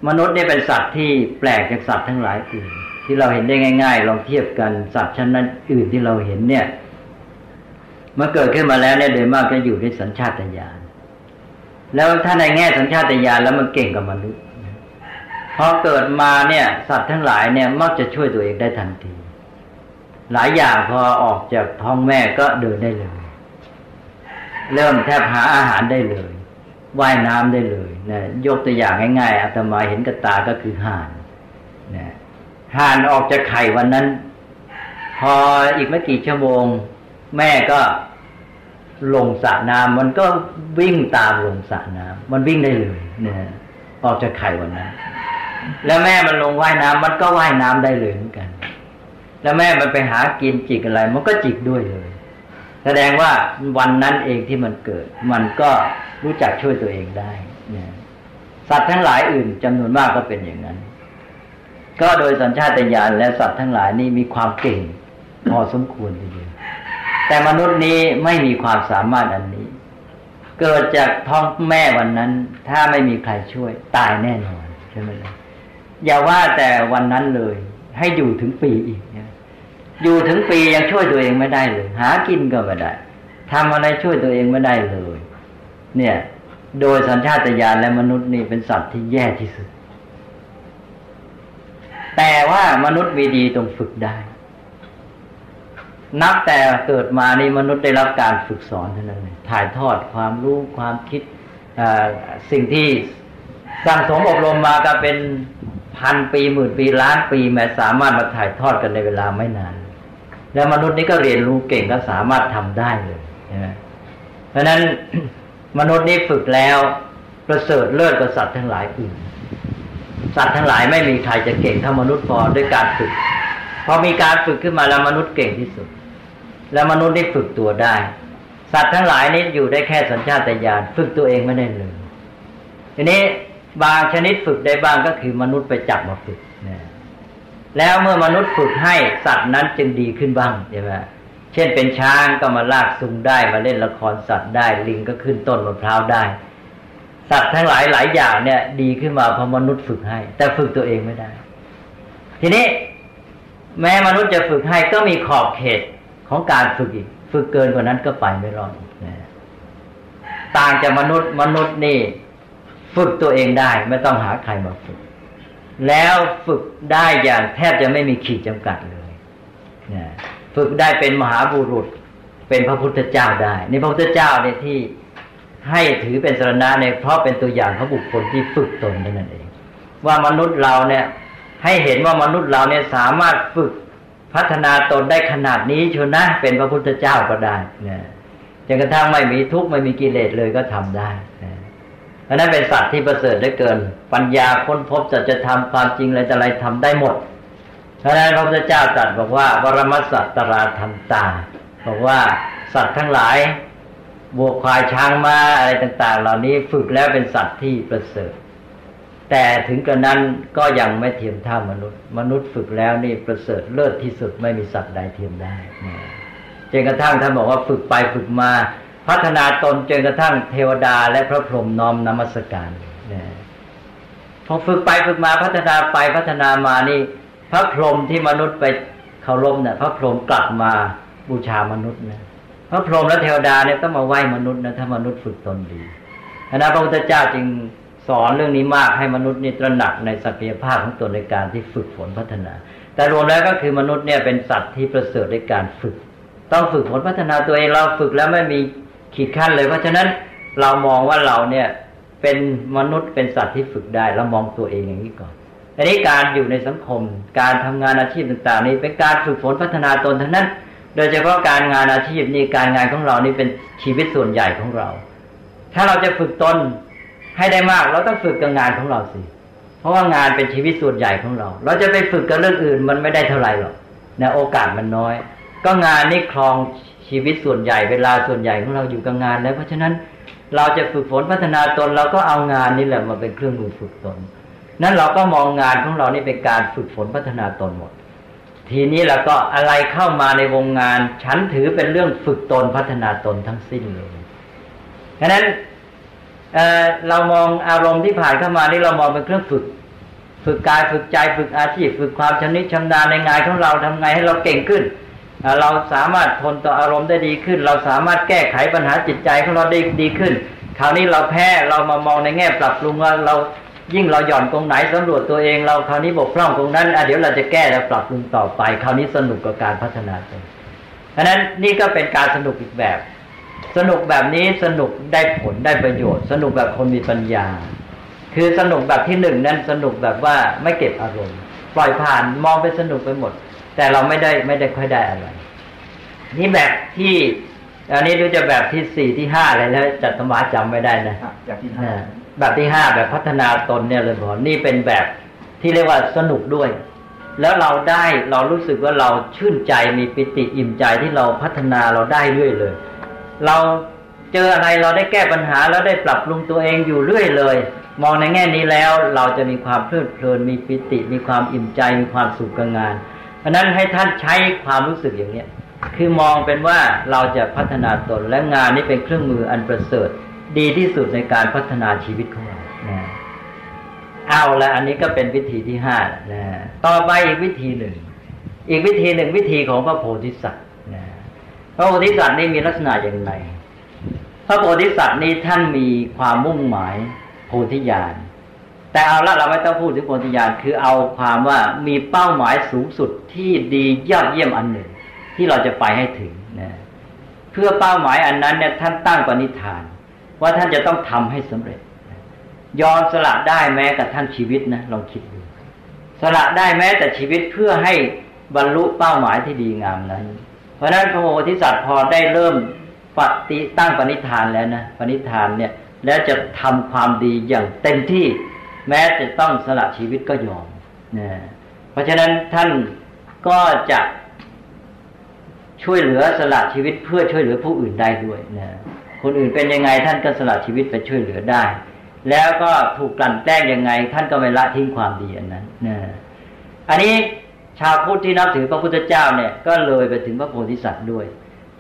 มนุษย์เนี่ยเป็นสัตว์ที่แปลกจากสัตว์ทั้งหลายอื่น ที่เราเห็นได้ง่าย ๆ ลองเทียบกันสัตว์ชั้นนั้นอื่นที่เราเห็นเนี่ยมันเกิดขึ้นมาแล้วเนี่ยโดยมากจะอยู่ในสัญชาตญาณแล้วถ้าในแง่สัญชาตญาณแล้วมันเก่งกับมนุษย์พอเกิดมาเนี่ย สัตว์ทั้งหลายเนี่ยมักจะช่วยตัวเองได้ทันที หลายอย่างพอออกจากท้องแม่ก็เดินได้เลย เริ่มแทบหาอาหารได้เลยว่ายน้ำได้เลยนะยกตัวอย่างง่ายๆอาตมาเห็นกับตาก็คือห่านนะ ห่านออกจากไข่วันนั้น พออีกไม่กี่ชั่วโมง แม่ก็ลงสระน้ำมันก็วิ่งตามลงสระน้ำมันวิ่งได้เลยเนะออกจากไข่วันนั้น แล้วแม่มันลงว่ายน้ำมันก็ว่ายน้ำได้เลยเหมือนกัน แล้วแม่มันไปหากินจิกอะไร มันก็จิกด้วยเลย แสดงว่าวันนั้นเองที่มันเกิด มันก็รู้จักช่วยตัวเองได้เนะสัตว์ทั้งหลายอื่นจำนวนมากก็เป็นอย่างนั้น ก็โดยสัญชาตญาณและสัตว์ทั้งหลายนี่มีความเก่งพอสมควรทีเดียวแต่มนุษย์นี้ไม่มีความสามารถอันนี้ เกิดจากท้องแม่วันนั้น ถ้าไม่มีใครช่วย ตายแน่นอนใช่ไหมล่ะอย่าว่าแต่วันนั้นเลย ให้อยู่ถึงปีอีกอยู่ถึงปียังช่วยตัวเองไม่ได้เลย หากินก็ไม่ได้ทำอะไรช่วยตัวเองไม่ได้เลย เนี่ย โดยสัญชาตญาณและมนุษย์นี่เป็นสัตว์ที่แย่ที่สุด แต่ว่ามนุษย์มีดีตรงฝึกได้ นับแต่เกิดมานี่มนุษย์ได้รับการฝึกสอนเท่านั้นเลยถ่ายทอดความรู้ความคิดสิ่งที่สั่งสมอบรมมาก็เป็นพันปีหมื่นปีล้านปีแม้สามารถมาถ่ายทอดกันในเวลาไม่นาน แล้วมนุษย์นี้ก็เรียนรู้เก่งก็สามารถทำได้เลยใช่ไหมเพราะนั้นมนุษย์นี้ฝึกแล้วประเสริฐเลิศกว่าสัตว์ทั้งหลายอื่น สัตว์ทั้งหลายไม่มีใครจะเก่งเท่ามนุษย์พอด้วยการฝึก พอมีการฝึกขึ้นมาแล้วมนุษย์เก่งที่สุด แล้วมนุษย์ได้ฝึกตัวได้ สัตว์ทั้งหลายนี้อยู่ได้แค่สัญชาตญาณฝึกตัวเองไม่ได้เลยทีนี้บางชนิดฝึกได้บ้างก็คือมนุษย์ไปจับมาฝึกนะแล้วเมื่อมนุษย์ฝึกให้สัตว์นั้นจึงดีขึ้นบ้างใช่ไหมเช่นเป็นช้างก็มาลากซุงได้มาเล่นละครสัตว์ได้ ลิงก็ขึ้นต้นมะพร้าวได้ สัตว์ทั้งหลายหลายอย่างเนี่ย ดีขึ้นมาเพราะมนุษย์ฝึกให้ แต่ฝึกตัวเองไม่ได้ ทีนี้ แม้มนุษย์จะฝึกให้ก็มีขอบเขตของการฝึกอีก ฝึกเกินกว่านั้นก็ไปไม่รอดต่างจากมนุษย์มนุษย์นี่ ฝึกตัวเองได้ ไม่ต้องหาใครมาฝึก แล้วฝึกได้อย่างแทบจะไม่มีขีดจำกัดเลยฝึกได้เป็นมหาบุรุษ เป็นพระพุทธเจ้าได้ในพระพุทธเจ้าเนี่ยที่ ให้ถือเป็นสรณะเนี่ยเพราะเป็นตัวอย่างของบุคคลที่ฝึกตนนั่นเอง ว่ามนุษย์เราเนี่ยให้เห็นว่ามนุษย์เราเนี่ยสามารถฝึกพัฒนาตนได้ขนาดนี้ชนะเป็นพระพุทธเจ้าก็ได้นะจนกระทั่งไม่มีทุกข์ไม่มีกิเลสเลยก็ทำได้นะเพราะนั้นเป็นสัตว์ที่ประเสริฐได้เกิน ปัญญาค้นพบจะจะทำความจริงอะไรจะอะไรทำได้หมด เพราะนั้นพระพุทธเจ้าตรัสบอกว่าวรมสัตตราธรรมตาบอกว่าสัตว์ทั้งหลาย บวควายช้างม้าอะไรต่าง ๆ เหล่านี้ฝึกแล้วเป็นสัตว์ที่ประเสริฐ แต่ถึงกระนั้นก็ยังไม่เทียมเท่ามนุษย์ มนุษย์ฝึกแล้วนี่ประเสริฐเลิศที่สุดไม่มีสัตว์ใดเทียมได้จนกระทั่งท่านบอกว่าฝึกไปฝึกมา พัฒนาตนจนกระทั่งเทวดาและพระพรหมน้อมนมัสการพอฝึกไปฝึกมาพัฒนาไปพัฒนามานี่ พระพรหมที่มนุษย์ไปเคารพเนี่ยพระพรหมกลับมาบูชามนุษย์นะ พระพรหมและเทวดาเนี่ยต้องมาไหว้มนุษย์นะถ้ามนุษย์ฝึกตนดีคณะพระพุทธเจ้าจึงสอนเรื่องนี้มากให้มนุษย์นี่ตระหนักในศักยภาพของตนในการที่ฝึกฝนพัฒนา แต่รวมแล้วก็คือมนุษย์เนี่ยเป็นสัตว์ที่ประเสริฐในการฝึก ต้องฝึกฝนพัฒนาตัวเองเราฝึกแล้วไม่มีขีดขั้นเลย เพราะฉะนั้นเรามองว่าเราเนี่ยเป็นมนุษย์เป็นสัตว์ที่ฝึกได้เรามองตัวเองอย่างนี้ก่อนอันนี้การอยู่ในสังคม การทำงานอาชีพต่าง ๆ นี้เป็นการฝึกฝนพัฒนาตนทั้งนั้น โดยเฉพาะการงานอาชีพนี่การงานของเรานี่เป็นชีวิตส่วนใหญ่ของเรา ถ้าเราจะฝึกตนให้ได้มาก เราต้องฝึกกับงานของเราสิ เพราะว่างานเป็นชีวิตส่วนใหญ่ของเรา เราจะไปฝึกกับเรื่องอื่นมันไม่ได้เท่าไหร่หรอกนะโอกาสมันน้อย ก็งานนี้ครองชีวิตส่วนใหญ่เวลาส่วนใหญ่ของเราอยู่กับงาน แล้วเพราะฉะนั้นเราจะฝึกฝนพัฒนาตนเราก็เอางานนี่แหละมาเป็นเครื่องมือฝึกตน นั้นเราก็มองงานของเรานี่เป็นการฝึกฝนพัฒนาตนหมด ทีนี้เราก็อะไรเข้ามาในวงงาน ฉันถือเป็นเรื่องฝึกตนพัฒนาตนทั้งสิ้นเลยฉะนั้นเเรามองอารมณ์ที่ผ่านเข้ามานี่เรามองเป็นเครื่องฝึก ฝึกกายฝึกใจฝึกอาชีพ ฝึกความชำนิชำนาญในงานของเราทำไงให้เราเก่งขึ้นเราสามารถทนต่ออารมณ์ได้ดีขึ้น เราสามารถแก้ไขปัญหาจิตใจของเราได้ดีขึ้น คราวนี้เราแพ้เรามามองในแง่ปรับปรุงว่าเรา ยิ่งเราหย่อนตรงไหนสำรวจตัวเองเราคราวนี้บกพร่องตรงนั้นเดี๋ยวเราจะแก้และปรับปรุงต่อไป คราวนี้สนุกกับการพัฒนาตัวเพราะนั้นนี่ก็เป็นการสนุกอีกแบบ สนุกแบบนี้สนุกได้ผลได้ประโยชน์ สนุกแบบคนมีปัญญา คือสนุกแบบที่หนึ่งนั้นสนุกแบบว่าไม่เก็บอารมณ์ ปล่อยผ่านมองไปสนุกไปหมด แต่เราไม่ได้ไม่ได้ค่อยได้อะไรนี่แบบที่อันนี้ดูจะแบบที่สี่ที่ห้าอะไรแล้วจัดสมาจำไม่ได้นะจากที่ห้า แบบที่ห้าแบบพัฒนาตนเนี่ยเลยพอนี่เป็นแบบที่เรียกว่าสนุกด้วย แล้วเราได้เรารู้สึกว่าเราชื่นใจมีปิติอิ่มใจที่เราพัฒนาเราได้เรื่อยเลย เราเจออะไรเราได้แก้ปัญหาแล้วได้ปรับปรุงตัวเองอยู่เรื่อยเลย มองในแง่นี้แล้วเราจะมีความเพลิดเพลินมีปิติ มีความอิ่มใจมีความสุขกับงาน เพราะนั้นให้ท่านใช้ความรู้สึกอย่างเนี้ยคือมองเป็นว่าเราจะพัฒนาตนและงานนี้เป็นเครื่องมืออันประเสริฐ ดีที่สุดในการพัฒนาชีวิตของเรานะเอาละอันนี้ก็เป็นวิธีที่ห้านะต่อไปอีกวิธีหนึ่ง อีกวิธีหนึ่งวิธีของพระโพธิสัตว์นะพระโพธิสัตว์นี่มีลักษณะอย่างไร พระโพธิสัตว์นี่ท่านมีความมุ่งหมายโพธิญาณ แต่เอาละเราไม่ต้องพูดถึงโพธิญาณคือเอาความว่ามีเป้าหมายสูงสุดที่ดียอดเยี่ยมอันหนึ่ง ที่เราจะไปให้ถึงนะเพื่อเป้าหมายอันนั้นเนี่ยท่านตั้งปณิธาน ว่าท่านจะต้องทำให้สำเร็จ ยอมสละได้แม้กระทั่งชีวิตนะลองคิดดูสละได้แม้แต่ชีวิตเพื่อให้บรรลุเป้าหมายที่ดีงามนั้น เพราะฉะนั้นพระโพธิสัตว์พอได้เริ่มปฏิตั้งปณิธานแล้วนะปณิธานเนี่ยแล้วจะทำความดีอย่างเต็มที่ แม้จะต้องสละชีวิตก็ยอมนะเพราะฉะนั้นท่านก็จะช่วยเหลือสละชีวิตเพื่อช่วยเหลือผู้อื่นได้ด้วยนะ คนอื่นเป็นยังไงท่านก็สละชีวิตไปช่วยเหลือได้ แล้วก็ถูกกลั่นแกล้งยังไง ท่านก็ไม่ละทิ้งความดีอันนั้นนะอันนี้ชาวพุทธที่นับถือพระพุทธเจ้าเนี่ย ก็เลยไปถึงพระโพธิสัตว์ด้วย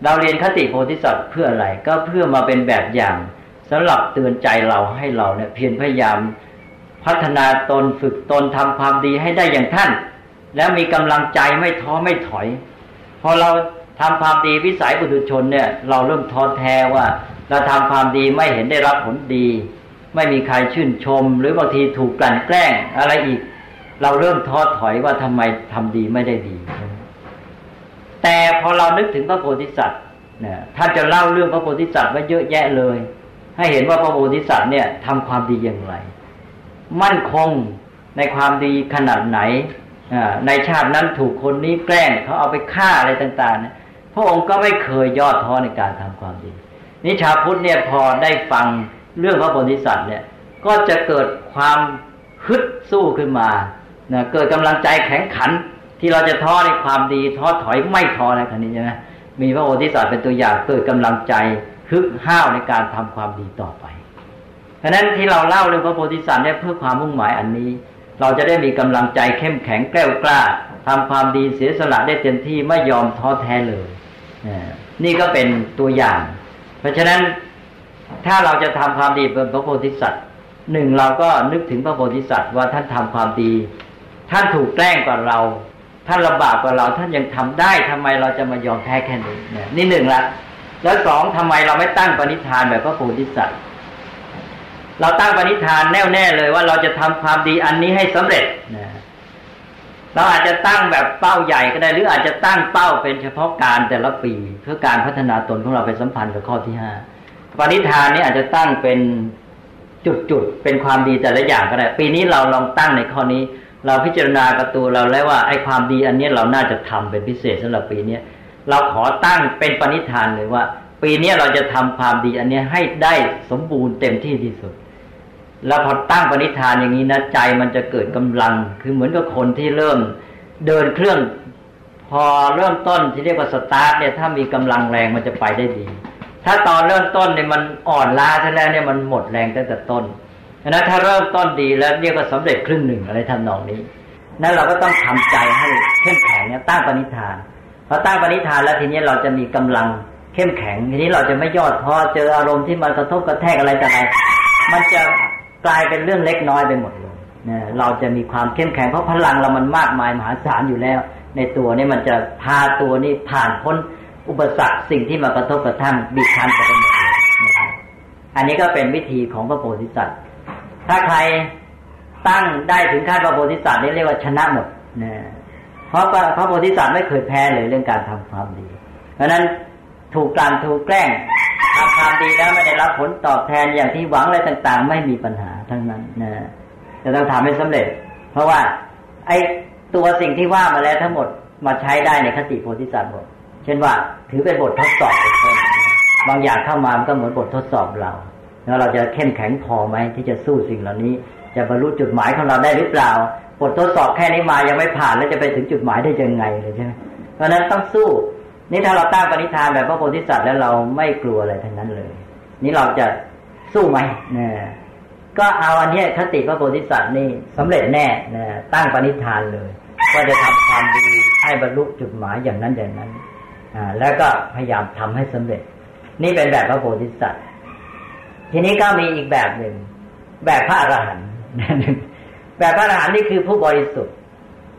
เราเรียนคติโพธิสัตว์เพื่ออะไรก็เพื่อมาเป็นแบบอย่างสำหรับเตือนใจเราให้เราเนี่ยเพียรพยายามพัฒนาตนฝึกตนทำความดีให้ได้อย่างท่าน แล้วมีกำลังใจไม่ท้อไม่ถอย พอเราทำความดีวิสัยบุตุชนเนี่ย เราเริ่มท้อแท้ว่า เราทำความดีไม่เห็นได้รับผลดี ไม่มีใครชื่นชม หรือบางทีถูกกลั่นแกล้ง อะไรอีก เราเริ่มท้อถอยว่าทำไมทำดีไม่ได้ดี แต่พอเรานึกถึงพระโพธิสัตว์เนี่ยท่านจะเล่าเรื่องพระโพธิสัตว์ไว้เยอะแยะเลย ให้เห็นว่าพระโพธิสัตว์เนี่ยทำความดีอย่างไร มั่นคงในความดีขนาดไหนในชาตินั้นถูกคนนี้แกล้งเขาเอาไปฆ่าอะไรต่างๆพระองค์ก็ไม่เคยย่อท้อในการทำความดี นี่ชาวพุทธเนี่ยพอได้ฟังเรื่องพระโพธิสัตว์เนี่ย ก็จะเกิดความฮึดสู้ขึ้นมานะเกิดกำลังใจแข็งขันที่เราจะท้อในความดีท้อถอยไม่ท้อในครั้นี้ใช่ไหมมีพระโพธิสัตว์เป็นตัวอย่างเกิดกำลังใจฮึกห้าวในการทำความดีต่อไปเพราะนั้นที่เราเล่าเรื่องพระโพธิสัตว์เนี่ยเพื่อความมุ่งหมายอันนี้ เราจะได้มีกำลังใจเข้มแข็งแกล้วกล้าทำความดีเสียสละได้เต็มที่ไม่ยอมท้อแท้เลยนี่ก็เป็นตัวอย่าง เพราะฉะนั้นถ้าเราจะทำความดีเป็นพระโพธิสัตว์หนึ่งเราก็นึกถึงพระโพธิสัตว์ว่าท่านทำความดี ท่านถูกแกล้งกว่าเรา ท่านลำบากกว่าเรา ท่านยังทำได้ทำไมเราจะมายอมแพ้แค่นี้นี่นี่หนึ่งละแล้วสองทำไมเราไม่ตั้งปณิธานแบบพระโพธิสัตว์เราตั้งปณิธานแน่วแน่เลยว่าเราจะทำความดีอันนี้ให้สำเร็จนะ เราอาจจะตั้งแบบเป้าใหญ่ก็ได้ หรืออาจจะตั้งเป้าเป็นเฉพาะการแต่ละปี เพื่อการพัฒนาตนของเราไปสัมพันธ์กับข้อที่ห้าปณิธานนี้อาจจะตั้งเป็นจุดๆเป็นความดีแต่ละอย่างก็ได้ ปีนี้เราลองตั้งในข้อนี้ เราพิจารณากับตัวเราแล้วว่าไอ้ความดีอันนี้เราน่าจะทำเป็นพิเศษสำหรับปีเนี้ยเราขอตั้งเป็นปณิธานเลยว่า ปีนี้เราจะทำความดีอันนี้ให้ได้สมบูรณ์เต็มที่ที่สุด แล้วพอตั้งปณิธานอย่างนี้นะใจมันจะเกิดกำลัง คือเหมือนกับคนที่เริ่มเดินเครื่อง พอเริ่มต้นที่เรียกว่าสตาร์ทเนี่ยถ้ามีกำลังแรงมันจะไปได้ดี ถ้าตอนเริ่มต้นเนี่ยมันอ่อนล้าซะแล้วเนี่ยมันหมดแรงตั้งแต่ต้นนะถ้าเริ่มต้นดีแล้วเรียกว่าสำเร็จครึ่งหนึ่งอะไรทำนองนี้นั่นเราก็ต้องทำใจให้เข้มแข็งเนี่ยตั้งปณิธานพอตั้งปณิธานแล้วทีนี้เราจะมีกำลังเข้มแข็ง ทีนี้เราจะไม่ยอดพอเจออารมณ์ที่มันกระทบกระแทกอะไรต่ออะไรมันจะ กลายเป็นเรื่องเล็กน้อยไปหมดเลยเราจะมีความเข้มแข็งเพราะพลังเรามันมากมายมหาศาลอยู่แล้ว ในตัวนี้มันจะพาตัวนี้ผ่านพ้นอุปสรรคสิ่งที่มากระทบกระทั่งบีบคั้นไปหมดเลยอันนี้ก็เป็นวิธีของพระโพธิสัตว์ ถ้าใครตั้งได้ถึงขั้นพระโพธิสัตว์นี่เรียกว่าชนะหมดนะเพราะพระโพธิสัตว์ไม่เคยแพ้เลยเรื่องการทำความดี เพราะนั้นถูกกลั่นถูกแกล้ง ทำความดีแล้วไม่ได้รับผลตอบแทนอย่างที่หวังอะไรต่าง ๆ ไม่มีปัญหาทั้งนั้นนะจะต้องทำให้สำเร็จ เพราะว่า ไอ้ตัวสิ่งที่ว่ามาแล้วทั้งหมดมาใช้ได้ในคติโพธิสัตว์หมด เช่นว่าถือเป็นบททดสอบเป็นต้นบางอย่างเข้ามามันก็เหมือนบททดสอบเราแล้วเราจะเข้มแข็งพอไหมที่จะสู้สิ่งเหล่านี้ จะบรรลุจุดหมายของเราได้หรือเปล่าบททดสอบแค่นี้มายังไม่ผ่านแล้วจะไปถึงจุดหมายได้ยังไงเลยใช่ไหมเพราะนั้นต้องสู้ นี่ถ้าเราตั้งปณิธานแบบพระโพธิสัตว์แล้วเราไม่กลัวอะไรทั้งนั้นเลย นี่เราจะสู้ไหมเนี่ยก็เอาอันนี้คติพระโพธิสัตว์นี่สำเร็จแน่นะตั้งปณิธานเลยว่าจะทำความดีให้บรรลุจุดหมายอย่างนั้นอย่างนั้นอ่าแล้วก็พยายามทำให้สำเร็จ นี่เป็นแบบพระโพธิสัตว์ ทีนี้ก็มีอีกแบบหนึ่ง แบบพระอรหันต์แบบพระอรหันต์นี่คือผู้บริสุทธิ์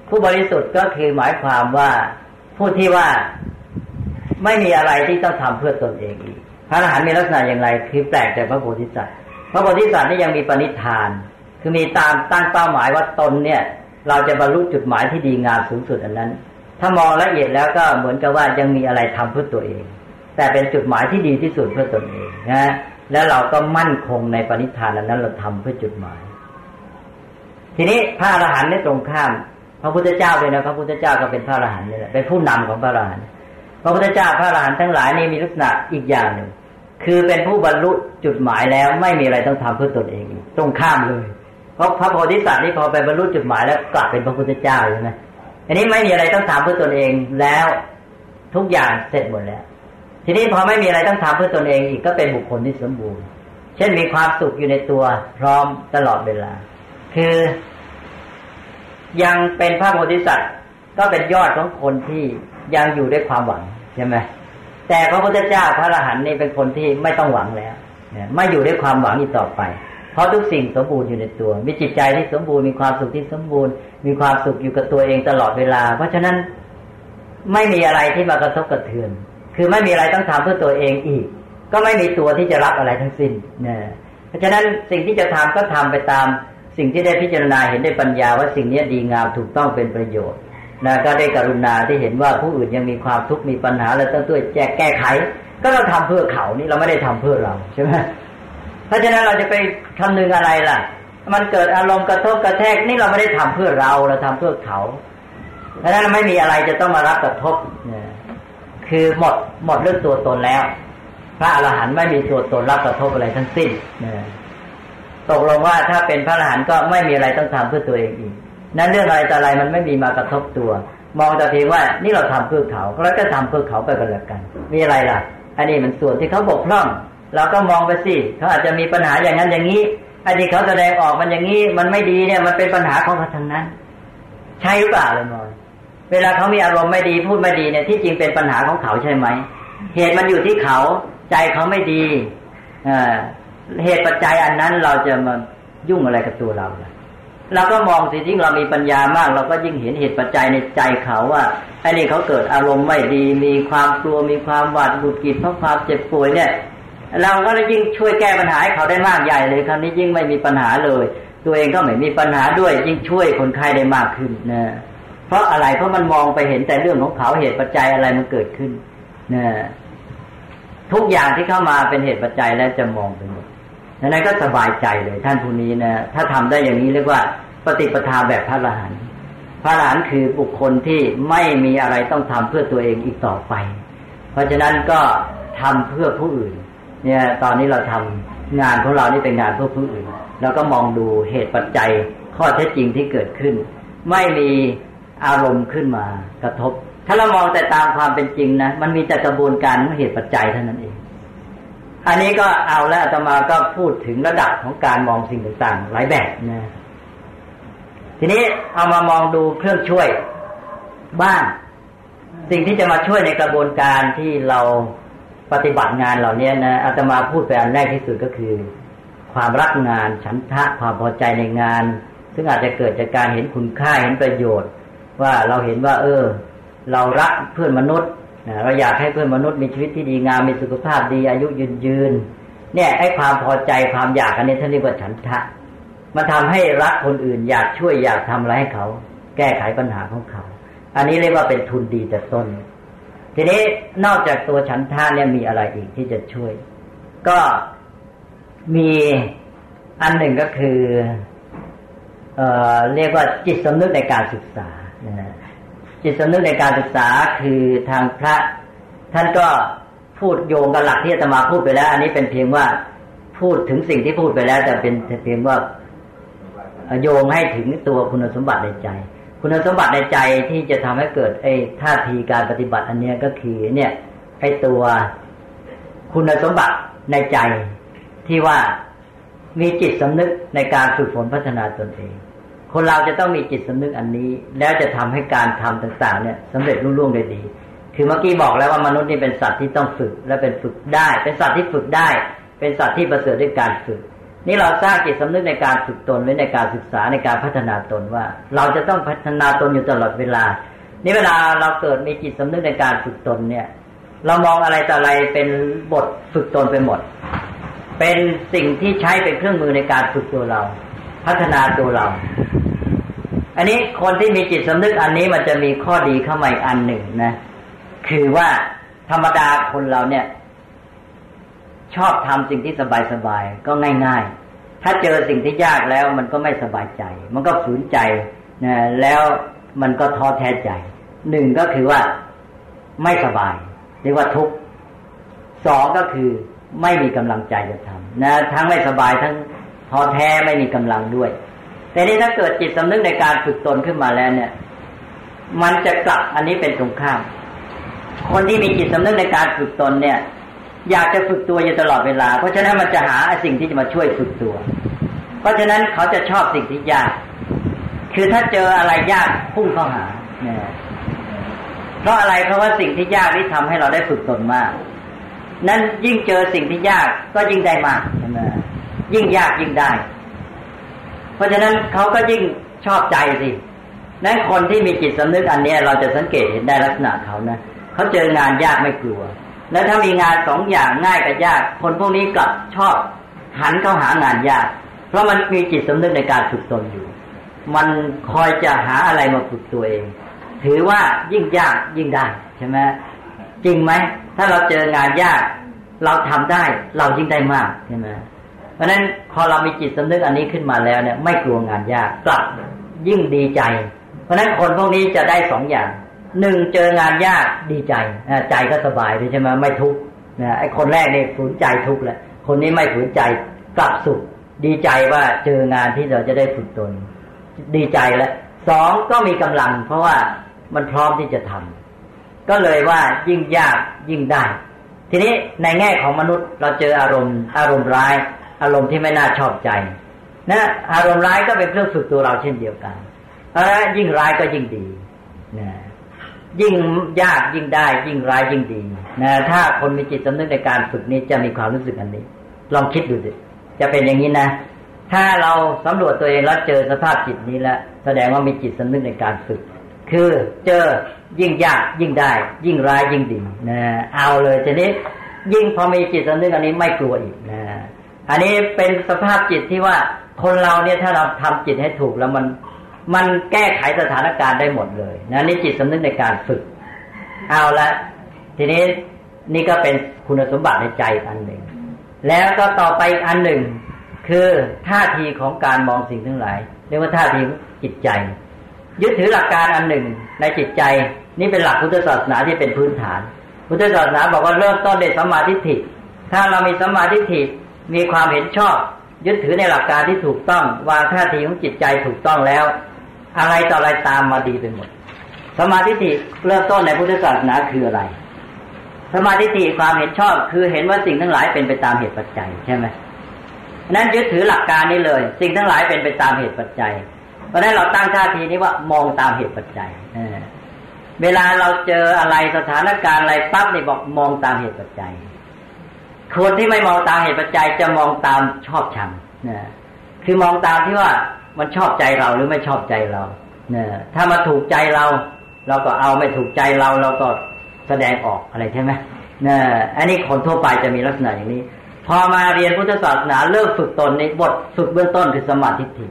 ผู้บริสุทธิ์ก็คือหมายความว่าผู้ที่ว่า ไม่มีอะไรที่ต้องทำเพื่อตนเองอีกพระอรหันต์มีลักษณะอย่างไร คือแปลกจากพระโพธิสัตว์พระโพธิสัตว์นี่ยังมีปณิธาน คือมีตามตั้งเป้าหมายว่าตนเนี่ย เราจะบรรลุจุดหมายที่ดีงามสูงสุดอันนั้น ถ้ามองละเอียดแล้วก็เหมือนกับว่ายังมีอะไรทำเพื่อตัวเอง แต่เป็นจุดหมายที่ดีที่สุดเพื่อตนเองนะแล้วเราก็มั่นคงในปณิธานอันนั้นเราทำเพื่อจุดหมาย ทีนี้พระอรหันต์ในตรงข้าม พระพุทธเจ้าเลยนะพระพุทธเจ้าก็เป็นพระอรหันต์นี่แหละเป็นผู้นำของพระอรหันต์ พระพุทธเจ้าพระอรหันต์ทั้งหลายนี่มีลักษณะอีกอย่างหนึ่ง คือเป็นผู้บรรลุจุดหมายแล้วไม่มีอะไรต้องทำเพื่อตนเองตรงข้ามเลย เพราะพระโพธิสัตว์นี่พอไปบรรลุจุดหมายแล้วกลับเป็นพระพุทธเจ้าใช่ไหมอันนี้ไม่มีอะไรต้องทำเพื่อตนเองแล้วทุกอย่างเสร็จหมดแล้ว ทีนี้พอไม่มีอะไรต้องทำเพื่อตนเองอีกก็เป็นบุคคลที่สมบูรณ์ เช่นมีความสุขอยู่ในตัวพร้อมตลอดเวลา คือยังเป็นพระโพธิสัตว์ก็เป็นยอดของคนที่ยังอยู่ด้วยความหวัง ใช่ไหมแต่พระพุทธเจ้าพระอรหันต์นี่เป็นคนที่ไม่ต้องหวังแล้วไม่อยู่ด้วยความหวังอีกต่อไป เพราะทุกสิ่งสมบูรณ์อยู่ในตัว มีจิตใจที่สมบูรณ์มีความสุขที่สมบูรณ์ มีความสุขอยู่กับตัวเองตลอดเวลา เพราะฉะนั้นไม่มีอะไรที่มากระทบกระเทือน คือไม่มีอะไรต้องทำเพื่อตัวเองอีก ก็ไม่มีตัวที่จะรับอะไรทั้งสิ้นนะเพราะฉะนั้นสิ่งที่จะทำก็ทำไปตาม สิ่งที่ได้พิจารณาเห็นได้ปัญญาว่าสิ่งนี้ดีงามถูกต้องเป็นประโยชน์ นะก็ได้กรุณาที่เห็นว่าผู้อื่นยังมีความทุกข์มีปัญหาแล้วต้องช่วยแจกแก้ไข ก็เราทำเพื่อเขานี่เราไม่ได้ทำเพื่อเราใช่ไหมเพราะฉะนั้นเราจะไปคำนึงอะไรล่ะ มันเกิดอารมณ์กระทบกระแทกนี่เราไม่ได้ทำเพื่อเราเราทำเพื่อเขา เพราะฉะนั้นไม่มีอะไรจะต้องมารับกระทบเนี่ยคือหมดหมดเรื่องตัวตนแล้ว พระอรหันต์ไม่มีตัวตนรับกระทบอะไรทั้งสิ้นเนี่ยตกลงว่าถ้าเป็นพระอรหันต์ก็ไม่มีอะไรต้องทำเพื่อตัวเองอีก นั้นเรื่องอะไรแต่อะไรมันไม่มีมากระทบตัว มองแต่เพียงว่านี่เราทำเพื่อเขาแล้วก็ทำเพื่อเขาไปกันล้วกัน มีอะไรล่ะ อันนี้มันส่วนที่เขาบกพร่อง เราก็มองไปสิเขาอาจจะมีปัญหาอย่างนั้นอย่างนี้ไอ้ที่เขาแสดงออกมันอย่างนี้มันไม่ดีเนี่ย มันเป็นปัญหาของเขาทั้งนั้น ใช่หรือเปล่าเลยมอยเวลาเขามีอารมณ์ไม่ดีพูดไม่ดีเนี่ยที่จริงเป็นปัญหาของเขาใช่ไหมเหตุมันอยู่ที่เขาใจเขาไม่ดีอเหตุปัจจัยอันนั้นเราจะมายุ่งอะไรกับตัวเราล่ะ เราก็มองสิยิ่งเรามีปัญญามาก เราก็ยิ่งเห็นเหตุปัจจัยในใจเขาว่าไอ้นี่เขาเกิดอารมณ์ไม่ดี มีความกลัวมีความหวาดหงุดหงิดเพราะความเจ็บป่วยเนี่ย เราก็เลยยิ่งช่วยแก้ปัญหาให้เขาได้มากใหญ่เลยครั้นี้ยิ่งไม่มีปัญหาเลย ตัวเองก็ไม่มีปัญหาด้วย ยิ่งช่วยคนไข้ได้มากขึ้นนะเพราะอะไรเพราะมันมองไปเห็นแต่เรื่องของเขาเหตุปัจจัยอะไรมันเกิดขึ้นนะทุกอย่างที่เข้ามาเป็นเหตุปัจจัยแล้วจะมองไปหมดดังนั้นก็สบายใจเลยท่านผู้นี้นะ ถ้าทำได้อย่างนี้เรียกว่า ปฏิปทาแบบพระอรหันต์พระอรหันต์คือบุคคลที่ไม่มีอะไรต้องทำเพื่อตัวเองอีกต่อไป เพราะฉะนั้นก็ทำเพื่อผู้อื่น เนี่ย ตอนนี้เราทำงานของเรานี่เป็นงานเพื่อผู้อื่นเราก็มองดูเหตุปัจจัยข้อเท็จจริงที่เกิดขึ้น ไม่มีอารมณ์ขึ้นมากระทบ ถ้าเรามองแต่ตามความเป็นจริงนะมันมีแต่กระบวนการเหตุปัจจัยเท่านั้นเองอันนี้ก็เอาแล้วอาตมาก็พูดถึงระดับของการมองสิ่งต่างๆ หลายแบบนะ ทีนี้เอามามองดูเครื่องช่วยบ้าง สิ่งที่จะมาช่วยในกระบวนการที่เราปฏิบัติงานเหล่านี้นะอาตมาพูดไปอันแรกที่สุดก็คือ ความรักงานฉันทะความพอใจในงาน ซึ่งอาจจะเกิดจากการเห็นคุณค่าเห็นประโยชน์ ว่าเราเห็นว่า เออ เรารักเพื่อนมนุษย์เราอยากให้เพื่อนมนุษย์มีชีวิตที่ดีงามมีสุขภาพดีอายุยืนยืน เนี่ยไอ้ความพอใจความอยากอันนี้ท่านเรียกว่าฉันทะ มันทำให้รักคนอื่น อยากช่วยอยากทำอะไรให้เขา แก้ไขปัญหาของเขา อันนี้เรียกว่าเป็นทุนดีแต่ต้น ทีนี้นอกจากตัวฉันทาเนี่ยมีอะไรอีกที่จะช่วย ก็มีอันหนึ่งก็คือเอ่อเรียกว่าจิตสำนึกในการศึกษาจิตสำนึกในการศึกษาคือทางพระ ท่านก็พูดโยงกับหลักที่อาตมาพูดไปแล้ว อันนี้เป็นเพียงว่าพูดถึงสิ่งที่พูดไปแล้ว แต่เป็นเพียงว่า โยงให้ถึงตัวคุณสมบัติในใจ คุณสมบัติในใจที่จะทำให้เกิดไอ้ท่าทีการปฏิบัติอันนี้ก็คือเนี่ยไอ้ตัวคุณสมบัติในใจที่ว่ามีจิตสำนึกในการฝึกฝนพัฒนาตนเอง คนเราจะต้องมีจิตสำนึกอันนี้ แล้วจะทำให้การทำต่างๆ เนี่ยสำเร็จรุ่งรืองได้ดี คือเมื่อกี้บอกแล้วว่ามนุษย์นี่เป็นสัตว์ที่ต้องฝึก และเป็นฝึกได้ เป็นสัตว์ที่ฝึกได้ เป็นสัตว์ที่ประเสริฐด้วยการฝึก นี่เราสร้างจิตสำนึกในการฝึกตนไว้ในการศึกษาในการพัฒนาตนว่า เราจะต้องพัฒนาตนอยู่ตลอดเวลา นี่เวลาเราเกิดมีจิตสำนึกในการฝึกตนเนี่ย เรามองอะไรต่ออะไรเป็นบทฝึกตนไปหมด เป็นสิ่งที่ใช้เป็นเครื่องมือในการฝึกตัวเรา พัฒนาตัวเรา อันนี้คนที่มีจิตสำนึกอันนี้มันจะมีข้อดีเข้ามาอีกอันหนึ่งนะ คือว่าธรรมดาคนเราเนี่ย ชอบทำสิ่งที่สบายๆก็ง่าย ๆ ถ้าเจอสิ่งที่ยากแล้วมันก็ไม่สบายใจ มันก็ฝืนใจนะแล้วมันก็ท้อแท้ใจ หนึ่งก็คือว่าไม่สบาย เรียกว่าทุกข์สองก็คือไม่มีกำลังใจจะทำนะทั้งไม่สบายทั้งท้อแท้ไม่มีกำลังด้วย แต่นี่ถ้าเกิดจิตสำนึกในการฝึกตนขึ้นมาแล้วเนี่ย มันจะกลับอันนี้เป็นตรงข้าม คนที่มีจิตสำนึกในการฝึกตนเนี่ย อยากจะฝึกตัวอยู่ตลอดเวลา เพราะฉะนั้นมันจะหาสิ่งที่จะมาช่วยฝึกตัว เพราะฉะนั้นเขาจะชอบสิ่งที่ยาก คือถ้าเจออะไรยากพุ่งเข้าหาเนี่ยเพราะอะไรเพราะว่าสิ่งที่ยากนี่ทำให้เราได้ฝึกตนมาก นั้นยิ่งเจอสิ่งที่ยากก็ยิ่งได้มากใช่ไหมยิ่งยากยิ่งได้ เพราะฉะนั้นเขาก็ยิ่งชอบใจสินั้นคนที่มีจิตสำนึกอันนี้เราจะสังเกตเห็นได้ลักษณะเขานะเขาเจองานยากไม่กลัว แล้วถ้ามีงานสองอย่างง่ายกับยาก คนพวกนี้กลับชอบหันเข้าหางานยาก เพราะมันมีจิตสำนึกในการฝึกตนอยู่ มันคอยจะหาอะไรมาฝึกตัวเอง ถือว่ายิ่งยากยิ่งได้ใช่ไหมจริงไหม ถ้าเราเจองานยาก เราทำได้เรายิ่งได้มากใช่ไหมเพราะฉะนั้นพอเรามีจิตสำนึกอันนี้ขึ้นมาแล้วเนี่ย ไม่กลัวงานยากกลับยิ่งดีใจ เพราะฉะนั้นคนพวกนี้จะได้สองอย่าง หนึ่งเจองานยากดีใจใจก็สบายใช่ไหมไม่ทุกข์นะไอ้คนแรกเนี่ยฝืนใจทุกข์แหละคนนี้ไม่ฝืนใจกลับสุข ดีใจว่าเจองานที่เราจะได้ฝึกตน ดีใจแล้วสองก็มีกำลัง เพราะว่ามันพร้อมที่จะทำก็เลยว่ายิ่งยากยิ่งได้ ทีนี้ในแง่ของมนุษย์เราเจออารมณ์ อารมณ์ร้าย อารมณ์ที่ไม่น่าชอบใจนะอารมณ์ร้ายก็เป็นเครื่องฝึกตัวเราเช่นเดียวกันเพราะยิ่งร้ายก็ยิ่งดี ยิ่งยากยิ่งได้ ยิ่งร้ายยิ่งดีนะถ้าคนมีจิตสำนึกในการฝึกนี้จะมีความรู้สึกอันนี้ ลองคิดดูสิจะเป็นอย่างนี้นะ ถ้าเราสำรวจตัวเองแล้วเจอสภาพจิตนี้แล้วแสดงว่ามีจิตสำนึกในการฝึก คือเจอยิ่งยากยิ่งได้ ยิ่งร้ายยิ่งดีนะเอาเลยทีนี้ยิ่งพอมีจิตสำนึกอันนี้ไม่กลัวอีกนะอันนี้เป็นสภาพจิตที่ว่าคนเราเนี่ยถ้าเราทำจิตให้ถูกแล้วมัน มันแก้ไขสถานการณ์ได้หมดเลยนะนี่จิตสำนึกในการฝึก เอาละทีนี้นี่ก็เป็นคุณสมบัติในใจอันหนึ่ง แล้วก็ต่อไปอีกอันหนึ่ง คือท่าทีของการมองสิ่งทั้งหลายเรียกว่าท่าทีจิตใจ ยึดถือหลักการอันหนึ่งในจิตใจ นี่เป็นหลักพุทธศาสนาที่เป็นพื้นฐาน พุทธศาสนาบอกว่าเริ่มต้นด้วยสัมมาทิฏฐิถ้าเรามีสัมมาทิฏฐิมีความเห็นชอบ ยึดถือในหลักการที่ถูกต้องวางท่าทีของจิตใจถูกต้องแล้ว อะไรต่ออะไรตามมาดีไปหมด สมาธิิเริ่มต้นในพุทธศาสนาคืออะไร สมาธิิความเห็นชอบคือเห็นว่าสิ่งทั้งหลายเป็นไปตามเหตุปัจจัยใช่ไหมนั้นยึดถือหลักการนี้เลย สิ่งทั้งหลายเป็นไปตามเหตุปัจจัย เพราะนั้นเราตั้งท่าทีนี้ว่ามองตามเหตุปัจจัยเวลาเราเจออะไรสถานการณ์อะไรปั๊บนี่บอกมองตามเหตุปัจจัย คนที่ไม่มองตามเหตุปัจจัยจะมองตามชอบชังนะคือมองตามที่ว่า มันชอบใจเราหรือไม่ชอบใจเราเนี่ยถ้ามาถูกใจเรา เราก็เอาไม่ถูกใจเราเราก็แสดงออกอะไรใช่ไหมเนี่ยอันนี้คนทั่วไปจะมีลักษณะอย่างนี้ พอมาเรียนพุทธศาสนาเริ่มฝึกตนในบทฝึกเบื้องต้นคือสมาธิทิ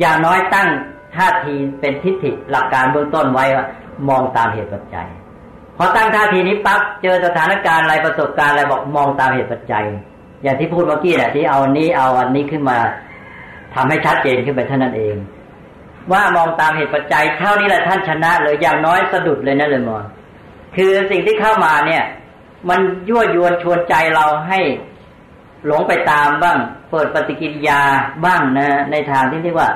อย่างน้อยตั้งท่าทีเป็นทิฏฐิหลักการเบื้องต้นไว้ว่ามองตามเหตุปัจจัยพอตั้งท่าทีนี้ปั๊บเจอสถานการณ์อะไรประสบการณ์อะไรบอกมองตามเหตุปัจจัย อย่างที่พูดเมื่อกี้แหละที่เอาอันนี้เอาอันนี้ขึ้นมา ทำให้ชัดเจนขึ้นไปเท่านั้นเอง ว่ามองตามเหตุปัจจัยเท่านี้แหละท่านชนะเลยอย่างน้อยสะดุดเลยนะเลยมองคือสิ่งที่เข้ามาเนี่ย มันยั่วยวนชวนใจเราให้หลงไปตามบ้าง เปิดปฏิกิริยาบ้างนะ ในทางที่เรียกว่า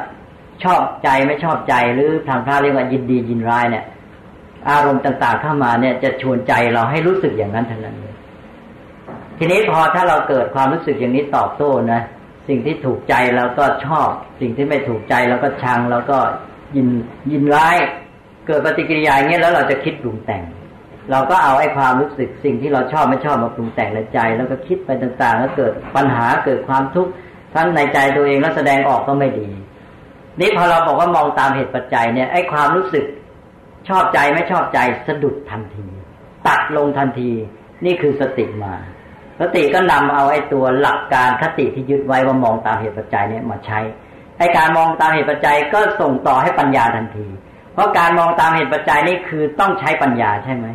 ชอบใจไม่ชอบใจหรือทางพระเรียกว่ายินดียินร้ายเนี่ย อารมณ์ต่างๆเข้ามาเนี่ย จะชวนใจเราให้รู้สึกอย่างนั้นเท่านั้นทีนี้พอถ้าเราเกิดความรู้สึกอย่างนี้ตอบโต้นะ สิ่งที่ถูกใจเราก็ชอบ สิ่งที่ไม่ถูกใจเราก็ชังแล้วก็ยินยินร้าย เกิดปฏิกิริยาอย่างนี้แล้วเราจะคิดปรุงแต่ง เราก็เอาไอ้ความรู้สึกสิ่งที่เราชอบไม่ชอบมาปรุงแต่งในใจ แล้วก็คิดไปต่างๆ แล้วเกิดปัญหาเกิดความทุกข์ทั้งในใจตัวเองแล้วแสดงออกก็ไม่ดี นี่พอเราบอกว่ามองตามเหตุปัจจัยเนี่ยไอ้ความรู้สึกชอบใจไม่ชอบใจสะดุดทันที ตัดลงทันที นี่คือสติมา สติก็นำเอาไอ้ตัวหลักการคติที่ยึดไว้ว่ามองตามเหตุปัจจัยเนี่ยมาใช้ไอ้การมองตามเหตุปัจจัยก็ส่งต่อให้ปัญญาทันที เพราะการมองตามเหตุปัจจัยนี่คือต้องใช้ปัญญาใช่ไหม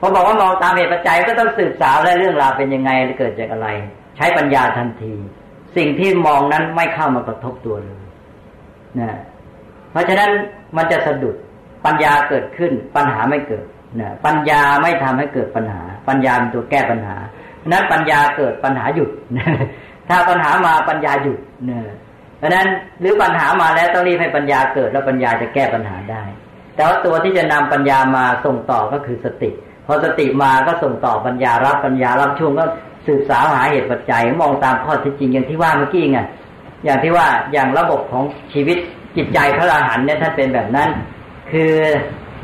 พอบอกว่ามองตามเหตุปัจจัยก็ต้องสืบสาวและเรื่องราวเป็นยังไงเกิดจากอะไร ใช้ปัญญาทันที สิ่งที่มองนั้นไม่เข้ามากระทบตัวเลยนะเพราะฉะนั้นมันจะสะดุดปัญญาเกิดขึ้นปัญหาไม่เกิดนะปัญญาไม่ทำให้เกิดปัญหา ปัญญาเป็นตัวแก้ปัญหา นั้นปัญญาเกิดปัญหาหยุด ถ้าปัญหามาปัญญาหยุดเนี่ยเพราะนั้นหรือปัญหามาแล้วต้องรีบให้ปัญญาเกิดแล้วปัญญาจะแก้ปัญหาได้ แต่ว่าตัวที่จะนำปัญญามาส่งต่อก็คือสติ พอสติมาก็ส่งต่อปัญญารับปัญญารับช่วงก็สืบสาวหาเหตุปัจจัยมองตามข้อที่จริงอย่างที่ว่าเมื่อกี้ไงอย่างที่ว่าอย่างระบบของชีวิตจิตใจพระอรหันต์เนี่ยท่านเป็นแบบนั้น คือ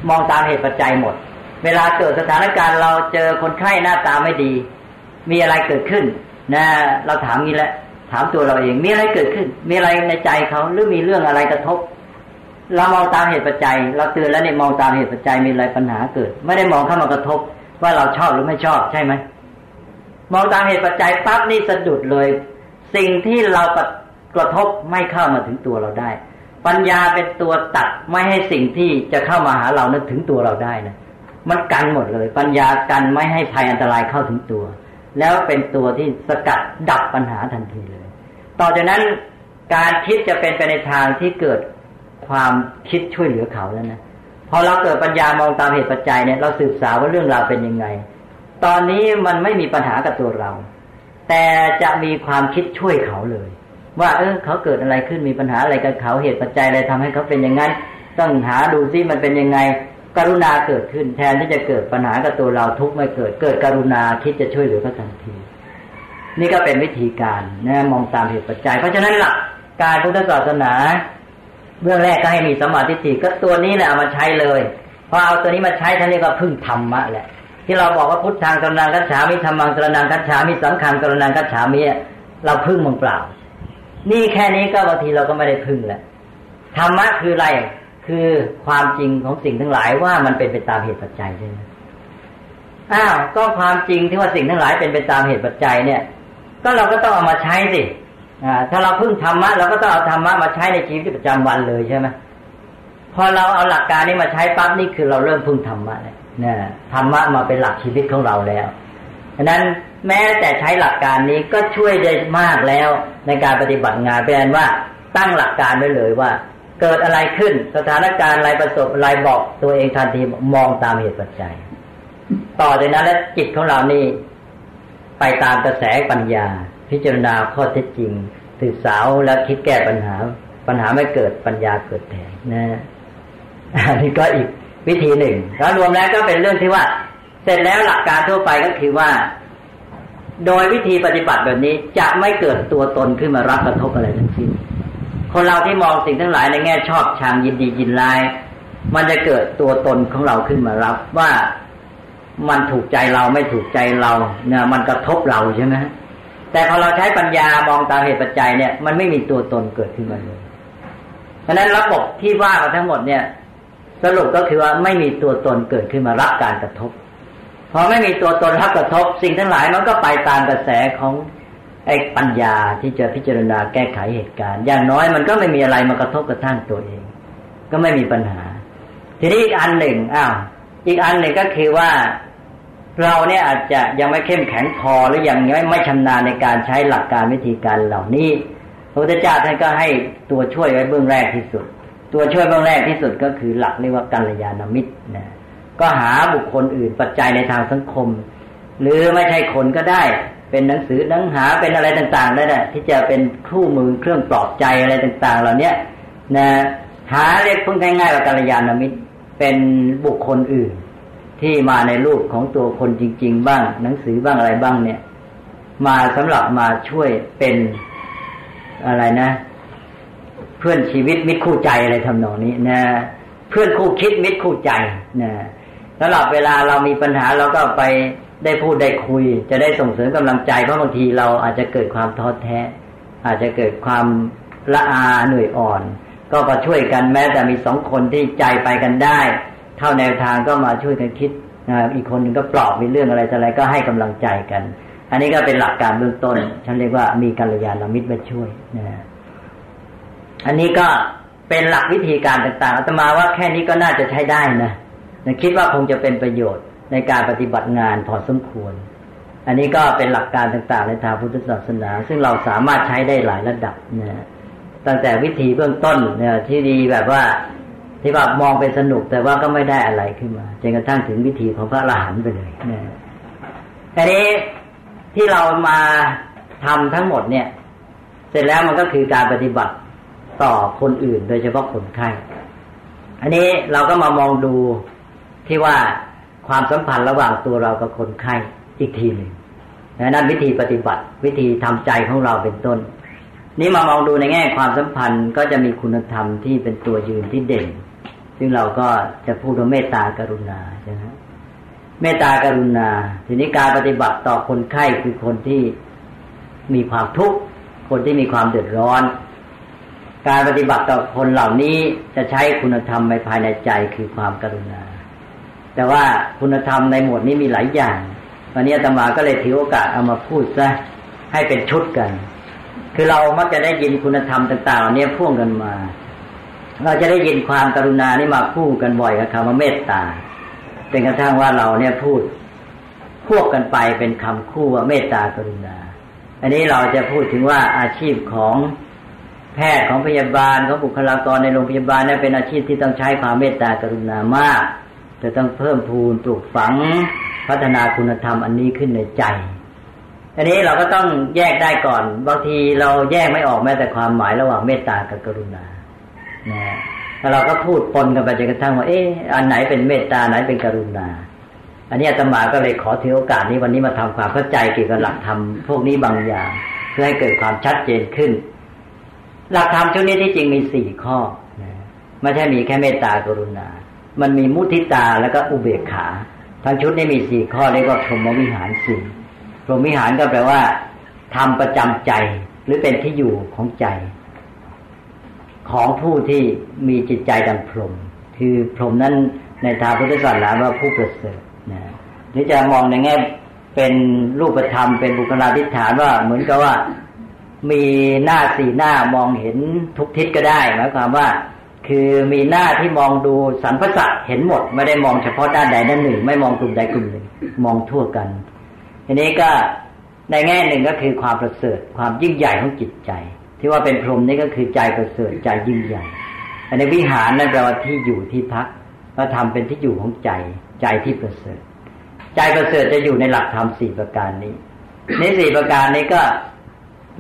มองตามเหตุปัจจัยหมด เวลาเกิดสถานการณ์เราเจอคนไข้หน้าตาไม่ดี มีอะไรเกิดขึ้น นะ เราถามนี้แหละ ถามตัวเราเอง มีอะไรเกิดขึ้น มีอะไรในใจเขาหรือมีเรื่องอะไรกระทบ เรามองตามเหตุปัจจัย เราเตือนแล้วเนี่ยมองตามเหตุปัจจัยมีอะไรปัญหาเกิด ไม่ได้มองเข้ามากระทบ ว่าเราชอบหรือไม่ชอบใช่ไหมมองตามเหตุปัจจัยปั๊บนี่สะดุดเลย สิ่งที่เรากระทบไม่เข้ามาถึงตัวเราได้ ปัญญาเป็นตัวตัดไม่ให้สิ่งที่จะเข้ามาหาเรานั้นถึงตัวเราได้นะมันกันหมดเลย ปัญญากันไม่ให้ภัยอันตรายเข้าถึงตัว แล้วเป็นตัวที่สกัดดับปัญหาทันทีเลย ต่อจากนั้นการคิดจะเป็นไปในทางที่เกิดความคิดช่วยเหลือเขาแล้วนะพอเราเกิดปัญญามองตามเหตุปัจจัยเนี่ยเราสืบสาวว่าเรื่องราวเป็นยังไง ตอนนี้มันไม่มีปัญหากับตัวเรา แต่จะมีความคิดช่วยเขาเลย ว่าเออเขาเกิดอะไรขึ้นมีปัญหาอะไรกับเขาเหตุปัจจัยอะไรทำให้เขาเป็นอย่างนั้น ต้องหาดูซิมันเป็นยังไง กรุณาเกิดขึ้นแทนที่จะเกิดปัญหากับตัวเราทุกไม่เกิด เกิดกรุณาคิดจะช่วยเหลือเขาทันที นี่ก็เป็นวิธีการนะมองตามเหตุปัจจัย เพราะฉะนั้นหลักการพุทธศาสนาเบื้องแรกก็ให้มีสมาธิิก็ตัวนี้แหละเอามาใช้เลยพอเอาตัวนี้มาใช้ท่านนี้ก็พึ่งธรรมะแหละ ที่เราบอกว่าพุทธังกรนังกัจฉามิธรรมังกรนังกัจฉามิสังขังกรนังกัจฉามิเราพึ่งมึงเปล่า นี่แค่นี้ก็บางทีเราก็ไม่ได้พึ่งแหละธรรมะคืออะไร คือความจริงของสิ่งทั้งหลายว่ามันเป็นไปตามเหตุปัจจัยใช่ไหมอ้าวก็ความจริงที่ว่าสิ่งทั้งหลายเป็นไปตามเหตุปัจจัยเนี่ย ก็เราก็ต้องเอามาใช้สิถ้าเราพึ่งธรรมะเราก็ต้องเอาธรรมะมาใช้ในชีวิตประจำวันเลยใช่ไหมพอเราเอาหลักการนี้มาใช้ปั๊บนี่คือเราเริ่มพึ่งธรรมะเลยนี่ยธรรมะมาเป็นหลักชีวิตของเราแล้วฉะนั้นแม้แต่ใช้หลักการนี้ก็ช่วยได้มากแล้วในการปฏิบัติงานเป็นว่าตั้งหลักการไว้เลยว่า เกิดอะไรขึ้น สถานการณ์อะไรประสบอะไรบอกตัวเองทันทีมองตามเหตุปัจจัย ต่อจากนั้นแล้วจิตของเรานี่ ไปตามกระแสปัญญา พิจารณาข้อเท็จจริงศึกษาแล้วคิดแก้ปัญหา ปัญหาไม่เกิดปัญญาเกิดแทนนะอันนี้ก็อีกวิธีหนึ่งแล้วรวมแล้วก็เป็นเรื่องที่ว่า เสร็จแล้วหลักการทั่วไปก็คือว่า โดยวิธีปฏิบัติแบบนี้จะไม่เกิดตัวตนขึ้นมารับกระทบอะไรทั้งสิ้น คนเราที่มองสิ่งทั้งหลายในแง่ชอบชังยินดียินร้าย มันจะเกิดตัวตนของเราขึ้นมารับว่ามันถูกใจเราไม่ถูกใจเราเนี่ยมันกระทบเราใช่ไหมแต่พอเราใช้ปัญญามองตามเหตุปัจจัยเนี่ย มันไม่มีตัวตนเกิดขึ้นมาเลยเพราะนั้นระบบที่ว่ามาทั้งหมดเนี่ย สรุปก็คือว่าไม่มีตัวตนเกิดขึ้นมารับการกระทบพอไม่มีตัวตนรับกระทบ สิ่งทั้งหลายมันก็ไปตามกระแสของ ไอ้ปัญญาที่จะพิจารณาแก้ไขเหตุการณ์ อย่างน้อยมันก็ไม่มีอะไรมากระทบกระทั่งตัวเอง ก็ไม่มีปัญหา ทีนี้อีกอันหนึ่งอ้าวอีกอันหนึ่งก็คือว่าเราเนี่ยอาจจะยังไม่เข้มแข็งพอหรือยังไม่ไม่ชำนาญในการใช้หลักการวิธีการเหล่านี้พระพุทธเจ้าท่านก็ให้ตัวช่วยไว้เบื้องแรกที่สุด ตัวช่วยเบื้องแรกที่สุดก็คือหลักเรียกว่ากัลยาณมิตรนะก็หาบุคคลอื่นปัจจัยในทางสังคม หรือไม่ใช่คนก็ได้ เป็นหนังสือหนังหาเป็นอะไรต่างๆได้แหละที่จะเป็นคู่มือเครื่องปลอบใจอะไรต่างๆ เหล่านี้นะหาเรียกพูดง่ายๆว่ากัลยาณมิตรเป็นบุคคลอื่น ที่มาในรูปของตัวคนจริง ๆ บ้าง หนังสือบ้างอะไรบ้างเนี่ย มาสำหรับมาช่วยเป็นอะไรนะ เพื่อนชีวิตมิตรคู่ใจอะไรทำนองนี้นะ เพื่อนคู่คิดมิตรคู่ใจนะสำหรับเวลาเรามีปัญหาเราก็ไป ได้พูดได้คุย จะได้ส่งเสริมกำลังใจเพราะบางทีเราอาจจะเกิดความท้อแท้ อาจจะเกิดความละอาเหนื่อยอ่อน ก็มาช่วยกันแม้แต่มีสองคนที่ใจไปกันได้ เท่าแนวทางก็มาช่วยกันคิดอีกคนหนึ่งก็ปลอบมีเรื่องอะไรอะไรก็ให้กำลังใจกัน อันนี้ก็เป็นหลักการเบื้องต้น ฉันเรียกว่ามีกัลยาณมิตรมาช่วยนะอันนี้ก็เป็นหลักวิธีการต่างๆอาตมาว่าแค่นี้ก็น่าจะใช้ได้นะคิดว่าคงจะเป็นประโยชน์ ในการปฏิบัติงานพอสมควร อันนี้ก็เป็นหลักการต่างๆ ในทางพุทธศาสนา ซึ่งเราสามารถใช้ได้หลายระดับนะตั้งแต่วิธีเบื้องต้นเนี่ยที่ดีแบบว่าที่ว่ามองไปสนุกแต่ว่าก็ไม่ได้อะไรขึ้นมาจนกระทั่งถึงวิธีของพระอรหันต์ไปเลยนะทีนี้ที่เรามาทำทั้งหมดเนี่ย เสร็จแล้วมันก็คือการปฏิบัติต่อคนอื่น โดยเฉพาะคนไข้ อันนี้เราก็มามองดูที่ว่า ความสัมพันธ์ระหว่างตัวเรากับคนไข้อีกทีหนึ่งนั่นวิธีปฏิบัติ วิธีทำใจของเราเป็นต้น นี้มามองดูในแง่ความสัมพันธ์ก็จะมีคุณธรรมที่เป็นตัวยืนที่เด่น ซึ่งเราก็จะพูดว่าเมตตากรุณาใช่ไหมเมตตากรุณา ทีนี้การปฏิบัติต่อคนไข้คือคนที่มีความทุกข์คนที่มีความเดือดร้อน การปฏิบัติต่อคนเหล่านี้จะใช้คุณธรรมในภายในใจคือความกรุณา แต่ว่าคุณธรรมในหมวดนี้มีหลายอย่าง วันนี้อาตมาก็เลยถือโอกาสเอามาพูดซะให้เป็นชุดกัน คือเรามักจะได้ยินคุณธรรมต่างๆเนี่ยพ่วงกันมา เราจะได้ยินความกรุณานี่มาคู่กันบ่อยกับคำว่าเมตตาเป็นกระทั่งว่าเราเนี่ยพูดควบกันไปเป็นคำคู่ว่าเมตตากรุณา อันนี้เราจะพูดถึงว่าอาชีพของแพทย์ของพยาบาลของบุคลากรในโรงพยาบาลเนี่ยเป็นอาชีพที่ต้องใช้ความเมตตากรุณามาก จะต้องเพิ่มพูนปลูกฝัง พัฒนาคุณธรรมอันนี้ขึ้นในใจอันนี้เราก็ต้องแยกได้ก่อน บางทีเราแยกไม่ออกแม้แต่ความหมายระหว่างเมตตากับกรุณานะแล้วเราก็พูดปนกันไปจนกระทั่งว่า เอ๊ะอันไหนเป็นเมตตาไหนเป็นกรุณา อันนี้อาตมาก็เลยขอถือโอกาสนี้วันนี้มาทำความเข้าใจเกี่ยวกับหลักธรรมพวกนี้บางอย่าง เพื่อให้เกิดความชัดเจนขึ้น หลักธรรมชุดนี้ที่จริงมีสี่ข้อ ไม่ใช่มีแค่เมตตากรุณา มันมีมุทิตาแล้วก็อุเบกขาทั้งชุดนี้มีสี่ข้อเรียกว่าพรหมวิหารสี่พรหมวิหารก็แปลว่าทำประจำใจหรือเป็นที่อยู่ของใจ ของผู้ที่มีจิตใจดังพรหมคือพรหมนั้นในทางพุทธศาสนาว่าผู้ประเสริฐนะหรือจะมองในแง่เป็นรูปธรรมเป็นบุคลาธิฐานว่าเหมือนกับว่ามีหน้าสี่หน้ามองเห็นทุกทิศก็ได้หมายความว่า คือมีหน้าที่มองดูสรรพสัตว์เห็นหมด ไม่ได้มองเฉพาะด้านใดด้านหนึ่ง ไม่มองกลุ่มใดกลุ่มหนึ่ง มองทั่วกัน ทีนี้ก็ในแง่หนึ่งก็คือความประเสริฐ ความยิ่งใหญ่ของจิตใจ ที่ว่าเป็นพรหมนี่ก็คือใจประเสริฐใจยิ่งใหญ่อันในวิหารนั่นแปลว่าที่อยู่ที่พักก็ทำเป็นที่อยู่ของใจใจที่ประเสริฐ ใจประเสริฐจะอยู่ในหลักธรรมสี่ประการนี้ในสี่ประการนี้ก็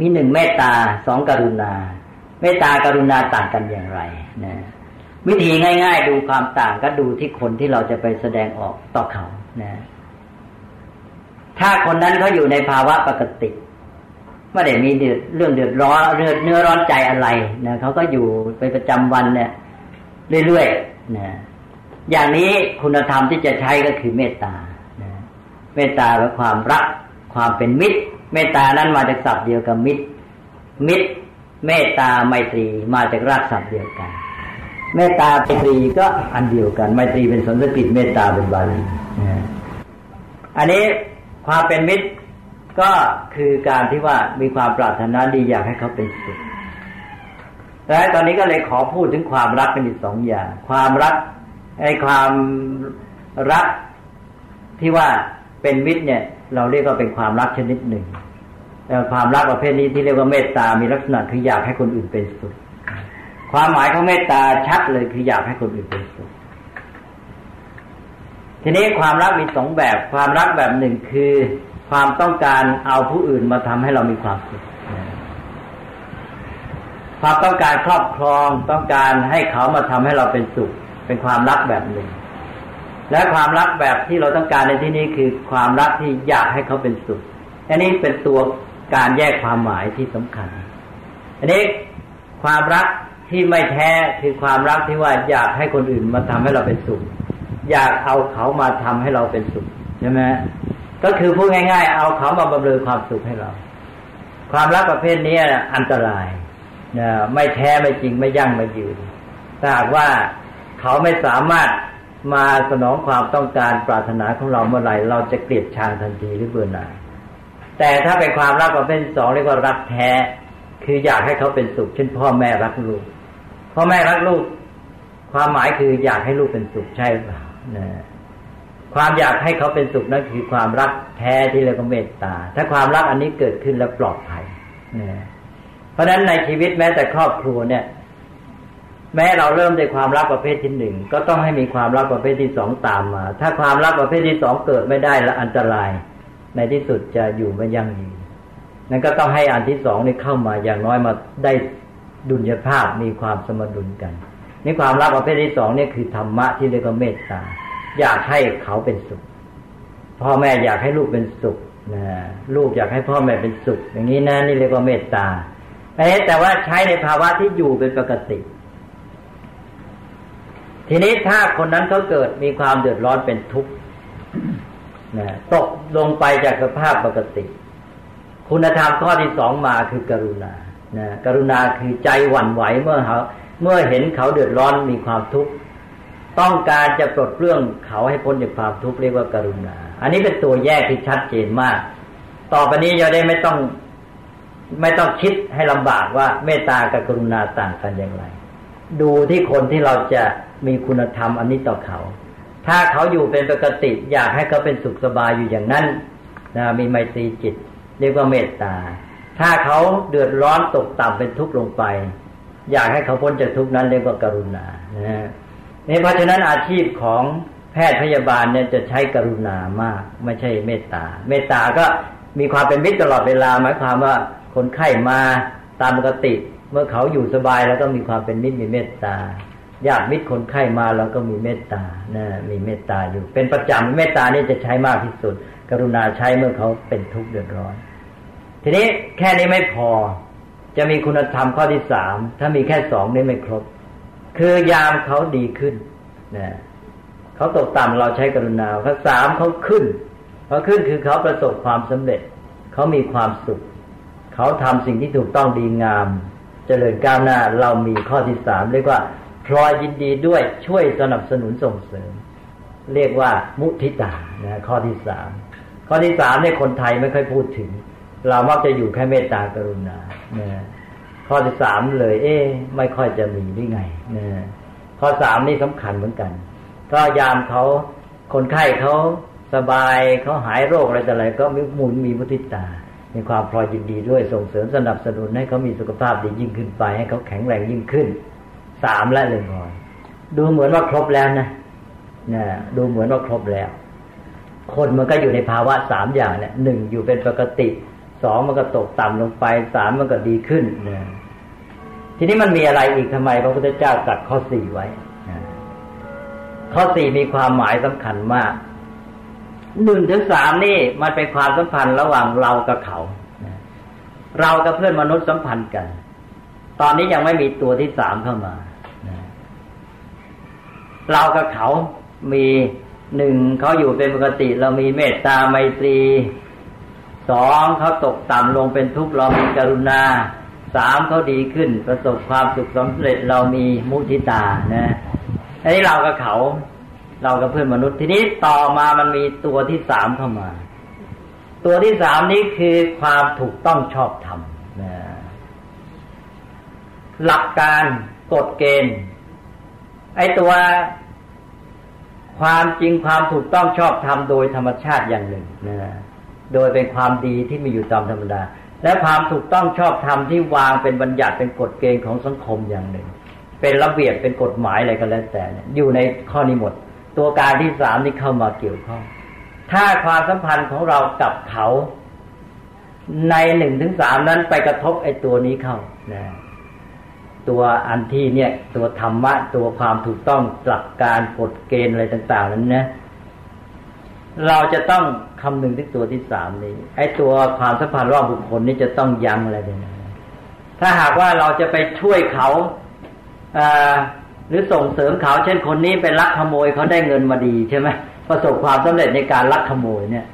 มีหนึ่งเมตตาสองกรุณา เมตตากรุณาต่างกันอย่างไรนะวิธีง่าย ๆ ดูความต่างก็ดูที่คนที่เราจะไปแสดงออกต่อเขานะถ้าคนนั้นเขาอยู่ในภาวะปกติไม่ได้มีเรื่องเดือดร้อนเรือเนื้อร้อนใจอะไรนะเขาก็อยู่ไปประจำวันเนี่ยเรื่อยๆนะอย่างนี้คุณธรรมที่จะใช้ก็คือเมตตานะเมตตาและความรัก ความเป็นมิตร เมตตานั้นมาจากศัพท์เดียวกับมิตร มิตร เมตตาไมตรีมาจากรากศัพท์เดียวกัน เมตตาไมตรีก็อันเดียวกัน ไมตรีเป็นสันสกฤตเมตตาเป็นบาลีอันนี้ความเป็นมิตรก็คือการที่ว่ามีความปรารถนาดีอยากให้เขาเป็นสุขและตอนนี้ก็เลยขอพูดถึงความรักเป็นอีกสองอย่าง ความรักไอ้ความรักที่ว่าเป็นมิตรเนี่ย เราเรียกว่าเป็นความรักชนิดหนึ่ง แต่ความรักประเภทนี้ที่เรียกว่าเมตตามีลักษณะคืออยากให้คนอื่นเป็นสุข ความหมายของเมตตาชัดเลยคืออยากให้คนอื่นเป็นสุข ทีนี้ความรักมีสองแบบ ความรักแบบหนึ่งคือความต้องการเอาผู้อื่นมาทำให้เรามีความสุข ความต้องการครอบครองต้องการให้เขามาทำให้เราเป็นสุข เป็นความรักแบบหนึ่ง และความรักแบบที่เราต้องการในที่นี้คือความรักที่อยากให้เขาเป็นสุขอันนี้เป็นตัว การแยกความหมายที่สำคัญ อันนี้ความรักที่ไม่แท้คือความรักที่ว่าอยากให้คนอื่นมาทำให้เราเป็นสุข อยากเอาเขามาทำให้เราเป็นสุขใช่ไหมก็คือพูดง่าย ๆ เอาเขามาบำเรอความสุขให้เรา ความรักประเภทนี้อันตรายนะไม่แท้ไม่จริงไม่ยั่งไม่ยืนถ้าหากว่าเขาไม่สามารถมาสนองความต้องการปรารถนาของเราเมื่อไหร่เราจะเกลียดชังทันทีหรือเบื่อหน่าย แต่ถ้าเป็นความรักประเภทสองเรียกว่ารักแท้ คืออยากให้เขาเป็นสุข เช่น พ่อแม่รักลูก พ่อแม่รักลูก ความหมายคืออยากให้ลูกเป็นสุขใช่เปล่านะความอยากให้เขาเป็นสุขนั่นคือความรักแท้ที่เรียกว่าเมตตา ถ้าความรักอันนี้เกิดขึ้นแล้วปลอดภัยนะเพราะฉะนั้นในชีวิตแม้แต่ครอบครัวเนี่ย แม้เราเริ่มด้วยความรักประเภทที่หนึ่งก็ต้องให้มีความรักประเภทที่สองตามมา ถ้าความรักประเภทที่สองเกิดไม่ได้และอันตราย ในที่สุดจะอยู่ไม่ยั่งยืนนั่นก็ต้องให้อันที่สองนี่เข้ามาอย่างน้อยมาได้ดุลยภาพมีความสมดุลกันนี่ความรักประเภทที่สองนี่คือธรรมะที่เรียกว่าเมตตา อยากให้เขาเป็นสุข พ่อแม่อยากให้ลูกเป็นสุขนะลูกอยากให้พ่อแม่เป็นสุข อย่างนี้นะนี่เรียกว่าเมตตาแต่ว่าใช้ในภาวะที่อยู่เป็นปกติทีนี้ถ้าคนนั้นเขาเกิดมีความเดือดร้อนเป็นทุกข์ นะตกลงไปจากสภาพปกติ คุณธรรมข้อที่สองมาคือกรุณานะกรุณาคือใจหวั่นไหวเมื่อเขาเมื่อเห็นเขาเดือดร้อนมีความทุกข์ต้องการจะปลดเปลื้องเขาให้พ้นจากความทุกข์เรียกว่าการุณา อันนี้เป็นตัวแยกที่ชัดเจนมาก ต่อไปนี้เราได้ไม่ต้อง ไม่ต้องคิดให้ลำบากว่าเมตตากับกรุณาต่างกันอย่างไร ดูที่คนที่เราจะมีคุณธรรมอันนี้ต่อเขา ถ้าเขาอยู่เป็นปกติ อยากให้เขาเป็นสุขสบายอยู่อย่างนั้นนะมีไมตรีจิต เรียกว่าเมตตา ถ้าเขาเดือดร้อนตกต่ำเป็นทุกข์ลงไป อยากให้เขาพ้นจากทุกข์นั้นเรียกว่าการุณานะนี่เพราะฉะนั้นอาชีพของแพทย์พยาบาลเนี่ยจะใช้กรุณามาก ไม่ใช่เมตตา เมตตาก็มีความเป็นมิตรตลอดเวลาหมายความว่าคนไข้มาตามปกติ เมื่อเขาอยู่สบายแล้วก็มีความเป็นมิตรมีเมตตา ญาติมิตรคนไข้มาแล้วก็มีเมตตานะมีเมตตาอยู่ เป็นประจำเมตตานี่จะใช้มากที่สุด กรุณาใช้เมื่อเขาเป็นทุกข์เดือดร้อน ทีนี้แค่นี้ไม่พอ จะมีคุณธรรมข้อที่สามถ้ามีแค่สองนี่ไม่ครบ คือยามเขาดีขึ้นนะเขาตกต่ำเราใช้กรุณาเขาสามเขาขึ้นเขาขึ้นคือเขาประสบความสำเร็จ เขามีความสุข เขาทำสิ่งที่ถูกต้องดีงามจเจริญก้าวหน้าเรามีข้อที่สามเรียกว่า พลอยยินดีด้วยช่วยสนับสนุนส่งเสริม เรียกว่ามุทิตานะข้อที่สามข้อที่สามเนี่ยคนไทยไม่ค่อยพูดถึง เรามักจะอยู่แค่เมตตากรุณานะข้อที่สามเลย เอ๊ไม่ค่อยจะมีได้ไงนะข้อสามนี่สำคัญเหมือนกัน ก็ยามเขาคนไข้เขาสบายเขาหายโรคอะไรแต่อะไร ก็มีมุนมีมุทิตามีความพลอยยินดีด้วยส่งเสริมสนับสนุนให้เขามีสุขภาพดียิ่งขึ้นไป ให้เขาแข็งแรงยิ่งขึ้น สามและเลยก่อนดูเหมือนว่าครบแล้วนะเนี่ยดูเหมือนว่าครบแล้ว คนมันก็อยู่ในภาวะสามอย่างเนี่ยหนึ่งอยู่เป็นปกติสองมันก็ตกต่ำลงไปสามมันก็ดีขึ้นเนี่ยทีนี้มันมีอะไรอีกทำไมพระพุทธเจ้าตัดข้อสี่ไว้ข้อสี่มีความหมายสำคัญมากหนึ่งถึงสามนี่มันเป็นความสัมพันธ์ระหว่างเรากับเขา เรากับเพื่อนมนุษย์สัมพันธ์กัน ตอนนี้ยังไม่มีตัวที่สามเข้ามา เรากับเขามีหนึ่งเขาอยู่เป็นปกติ เรามีเมตตาไมตรีสองเขาตกต่ำลงเป็นทุกข์เรามีกรุณาสามเขาดีขึ้น ประสบความสุขสำเร็จเรามีมุทิตานะอันนี้เรากับเขา เรากับเพื่อนมนุษย์ทีนี้ต่อมามันมีตัวที่สามเข้ามา ตัวที่สามนี้คือความถูกต้องชอบธรรมนะหลักการกฎเกณฑ์ ไอ้ตัวความจริงความถูกต้องชอบธรรมโดยธรรมชาติอย่างหนึ่งนะโดยเป็นความดีที่มีอยู่ตามธรรมดา และความถูกต้องชอบธรรมที่วางเป็นบัญญัติเป็นกฎเกณฑ์ของสังคมอย่างหนึ่ง เป็นระเบียบเป็นกฎหมายอะไรก็แล้วแต่อยู่ในข้อนี้หมด ตัวการที่สามนี่เข้ามาเกี่ยวข้อง ถ้าความสัมพันธ์ของเรากับเขา ในหนึ่งถึงสามนั้นไปกระทบไอ้ตัวนี้เข้านะ ตัวอันที่เนี่ยตัวธรรมะตัวความถูกต้องหลักการกฎเกณฑ์อะไรต่าง ๆ นั้นนะเราจะต้องคำนึงที่ตัวที่สามนี้ ไอ้ตัวความสัมพันธ์ระหว่างบุคคลนี้จะต้องยั้งอะไรเนี่ยถ้าหากว่าเราจะไปช่วยเขาหรือส่งเสริมเขา เช่นคนนี้ไปลักขโมยเขาได้เงินมาดีใช่ไหมประสบความสำเร็จในการลักขโมยเนี่ย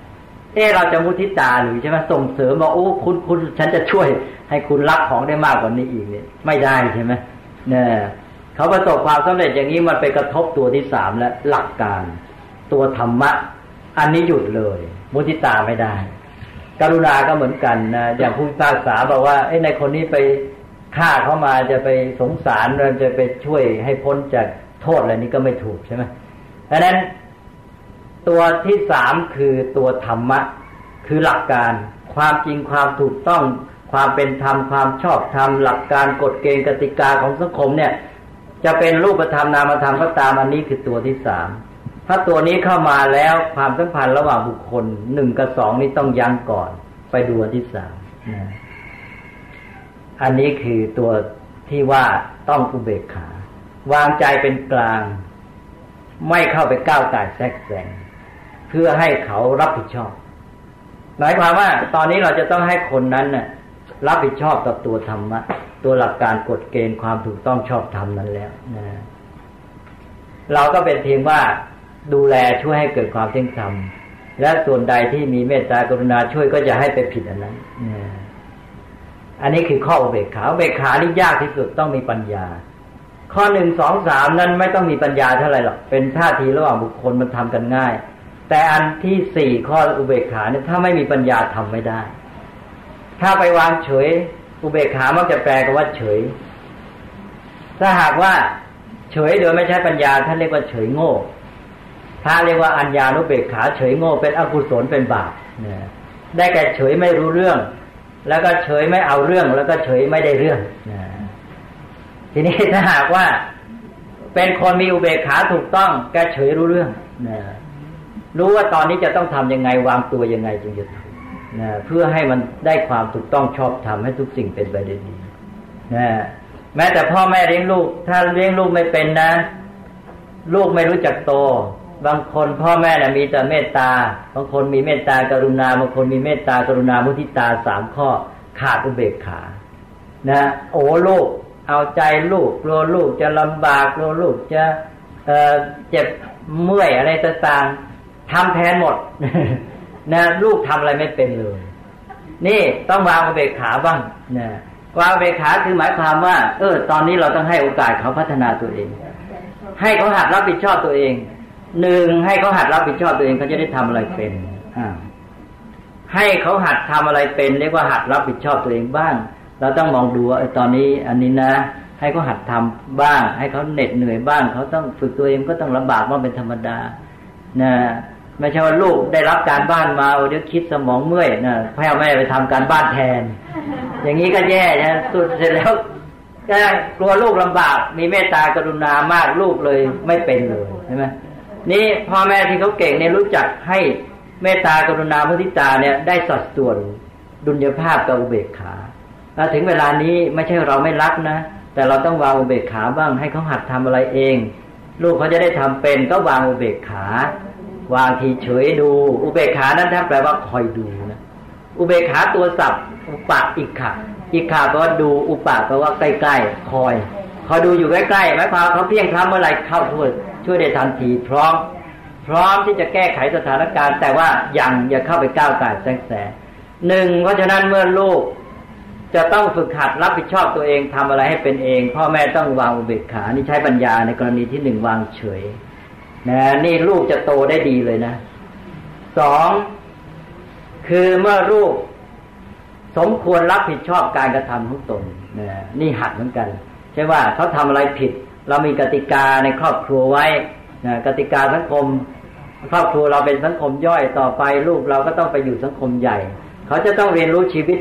เออเราจะมุทิตาหรือใช่ไหมส่งเสริมว่าโอ้คุณคุณฉันจะช่วยให้คุณรักของได้มากกว่านี้อีกเนี่ย ไม่ได้ใช่ไหมเนี่ยเขาประสบความสำเร็จอย่างนี้มันไปกระทบตัวที่สามแล้วหลักการ ตัวธรรมะ อันนี้หยุดเลย มุทิตาไม่ได้ กรุณาก็เหมือนกันนะอย่างผู้พิพากษาบอกว่าไอ้ในคนนี้ไปฆ่าเขามาจะไปสงสารเราจะไปช่วยให้พ้นจากโทษอะไรนี้ก็ไม่ถูกใช่ไหมดังนั้น ตัวที่สามคือตัวธรรมะ คือหลักการความจริงความถูกต้อง ความเป็นธรรมความชอบธรรมหลักการกฎเกณฑ์กติกาของสังคมเนี่ย จะเป็นรูปธรรมนามธรรมก็ตามอันนี้คือตัวที่สามถ้าตัวนี้เข้ามาแล้วความสัมพันธ์ระหว่างบุคคลหนึ่งกับสองนี้ต้องยั้งก่อน ไปดูอันที่สามอันนี้คือตัวที่ว่าต้องอุเบกขา วางใจเป็นกลาง ไม่เข้าไปก้าวไก่แทรกแซง เพื่อให้เขารับผิดชอบ หมายความว่า ตอนนี้เราจะต้องให้คนนั้นน่ะรับผิดชอบกับตัวธรรมะตัวหลักการกฎเกณฑ์ความถูกต้องชอบธรรมนั้นแล้วนะเราก็เป็นเพียงว่าดูแลช่วยให้เกิดความเที่ยงธรรมและส่วนใดที่มีเมตตากรุณาช่วยก็จะให้ไปผิดอันนั้นอันนี้คือข้ออุเบกขาอุเบกขานี่ยากที่สุดต้องมีปัญญา ข้อหนึ่งสองสามนั้นไม่ต้องมีปัญญาเท่าไหร่หรอกเป็นท่าทีระหว่างบุคคลมันทำกันง่าย แต่อันที่สี่ข้ออุเบกขาเนี่ยถ้าไม่มีปัญญาทำไม่ได้ ถ้าไปวางเฉย อุเบกขามักจะแปลกับว่าเฉย ถ้าหากว่าเฉยโดยไม่ใช้ปัญญาท่านเรียกว่าเฉยโง่ถ้าเรียกว่าอัญญานุเบกขาเฉยโง่เป็นอกุศลเป็นบาปเนี่ยได้แก่เฉยไม่รู้เรื่อง แล้วก็เฉยไม่เอาเรื่อง แล้วก็เฉยไม่ได้เรื่องทีนี้ถ้าหากว่า เป็นคนมีอุเบกขาถูกต้องแกเฉยรู้เรื่องนะ รู้ว่าตอนนี้จะต้องทํำยังไงวางตัวยังไงจึงจะถูกนะเพื่อให้มันได้ความถูกต้องชอบทำให้ทุกสิ่งเป็นไปได้ดีนะแม้แต่พ่อแม่เลี้ยงลูก ถ้าเลี้ยงลูกไม่เป็นนะ ลูกไม่รู้จักโต บางคนพ่อแม่น่ะมีแต่เมตตา บางคนมีเมตตากรุณา บางคนมีเมตตากรุณามุทิตาสามข้อขาดอุเบกขา นะ โอ้ลูก เอาใจลูกกลัวลูกจะลำบากกลัวลูกจะเเจ็บเมื่อยอะไรต่างๆ ทำแทนหมดนะลูกทำอะไรไม่เป็นเลย นี่ต้องวางอุเบกขาบ้างนะวางอุเบกขาคือหมายความว่า เออ ตอนนี้เราต้องให้โอกาสเขาพัฒนาตัวเอง ให้เขาหัดรับผิดชอบตัวเองหนึ่งให้เขาหัดรับผิดชอบตัวเองเขาจะได้ทำอะไรเป็นให้เขาหัดทำอะไรเป็นเรียกว่าหัดรับผิดชอบตัวเองบ้าง เราต้องมองดูว่าตอนนี้อันนี้นะ ให้เขาหัดทำบ้าง ให้เขาเหน็ดเหนื่อยบ้าง เขาต้องฝึกตัวเองก็ต้องลำบากว่าเป็นธรรมดานะ ไม่ใช่ว่าลูกได้รับการบ้านมาเดี๋ยวคิดสมองเมื่อยนะพ่อแม่ไปทำการบ้านแทน อย่างนี้ก็แย่นะสุดเสร็จแล้วก็กลัวลูกลำบาก มีเมตตากรุณามากลูกเลยไม่เป็นเลยใช่ไหมนี่พ่อแม่ที่เขาเก่งเนี่ยรู้จักให้เมตตากรุณาพุทธิตาเนี่ยได้สัดส่วนดุลยภาพกับอุเบกขาแล้วถึงเวลานี้ไม่ใช่เราไม่รักนะ แต่เราต้องวางอุเบกขาบ้างให้เขาหัดทำอะไรเอง ลูกเขาจะได้ทำเป็นก็วางอุเบกขา วางทีเฉยดู อุเบกขานั้นแท่านแปลว่าคอยดูนะอุเบกขาตัวศัพท์ อุปะอิกขะอิกขะแปลว่าดูอุปะแปลว่าใกล้ๆคอยคอยดูอยู่ใกล้ๆหมายความเขาเพียงทำเมื่อไรเข้าช่วยช่วยได้ทันทีพร้อม พร้อมที่จะแก้ไขสถานการณ์ แต่ว่ายังอย่าเข้าไปก้าวไก่แทรกแซงหนึ่งเพราะฉะนั้นเมื่อลูกจะต้องฝึกหัดรับผิดชอบตัวเองทำอะไรให้เป็นเอง พ่อแม่ต้องวางอุเบกขานี่ใช้ปัญญาในกรณีที่หนึ่งวางเฉย นะนี่ลูกจะโตได้ดีเลยนะสองคือเมื่อลูกสมควรรับผิดชอบการกระทำของตนนะนี่หัดเหมือนกัน ใช่ว่าเขาทำอะไรผิด เรามีกติกาในครอบครัวไว้นะกติกาสังคม ครอบครัวเราเป็นสังคมย่อยต่อไปลูกเราก็ต้องไปอยู่สังคมใหญ่ เขาจะต้องเรียนรู้ชีวิต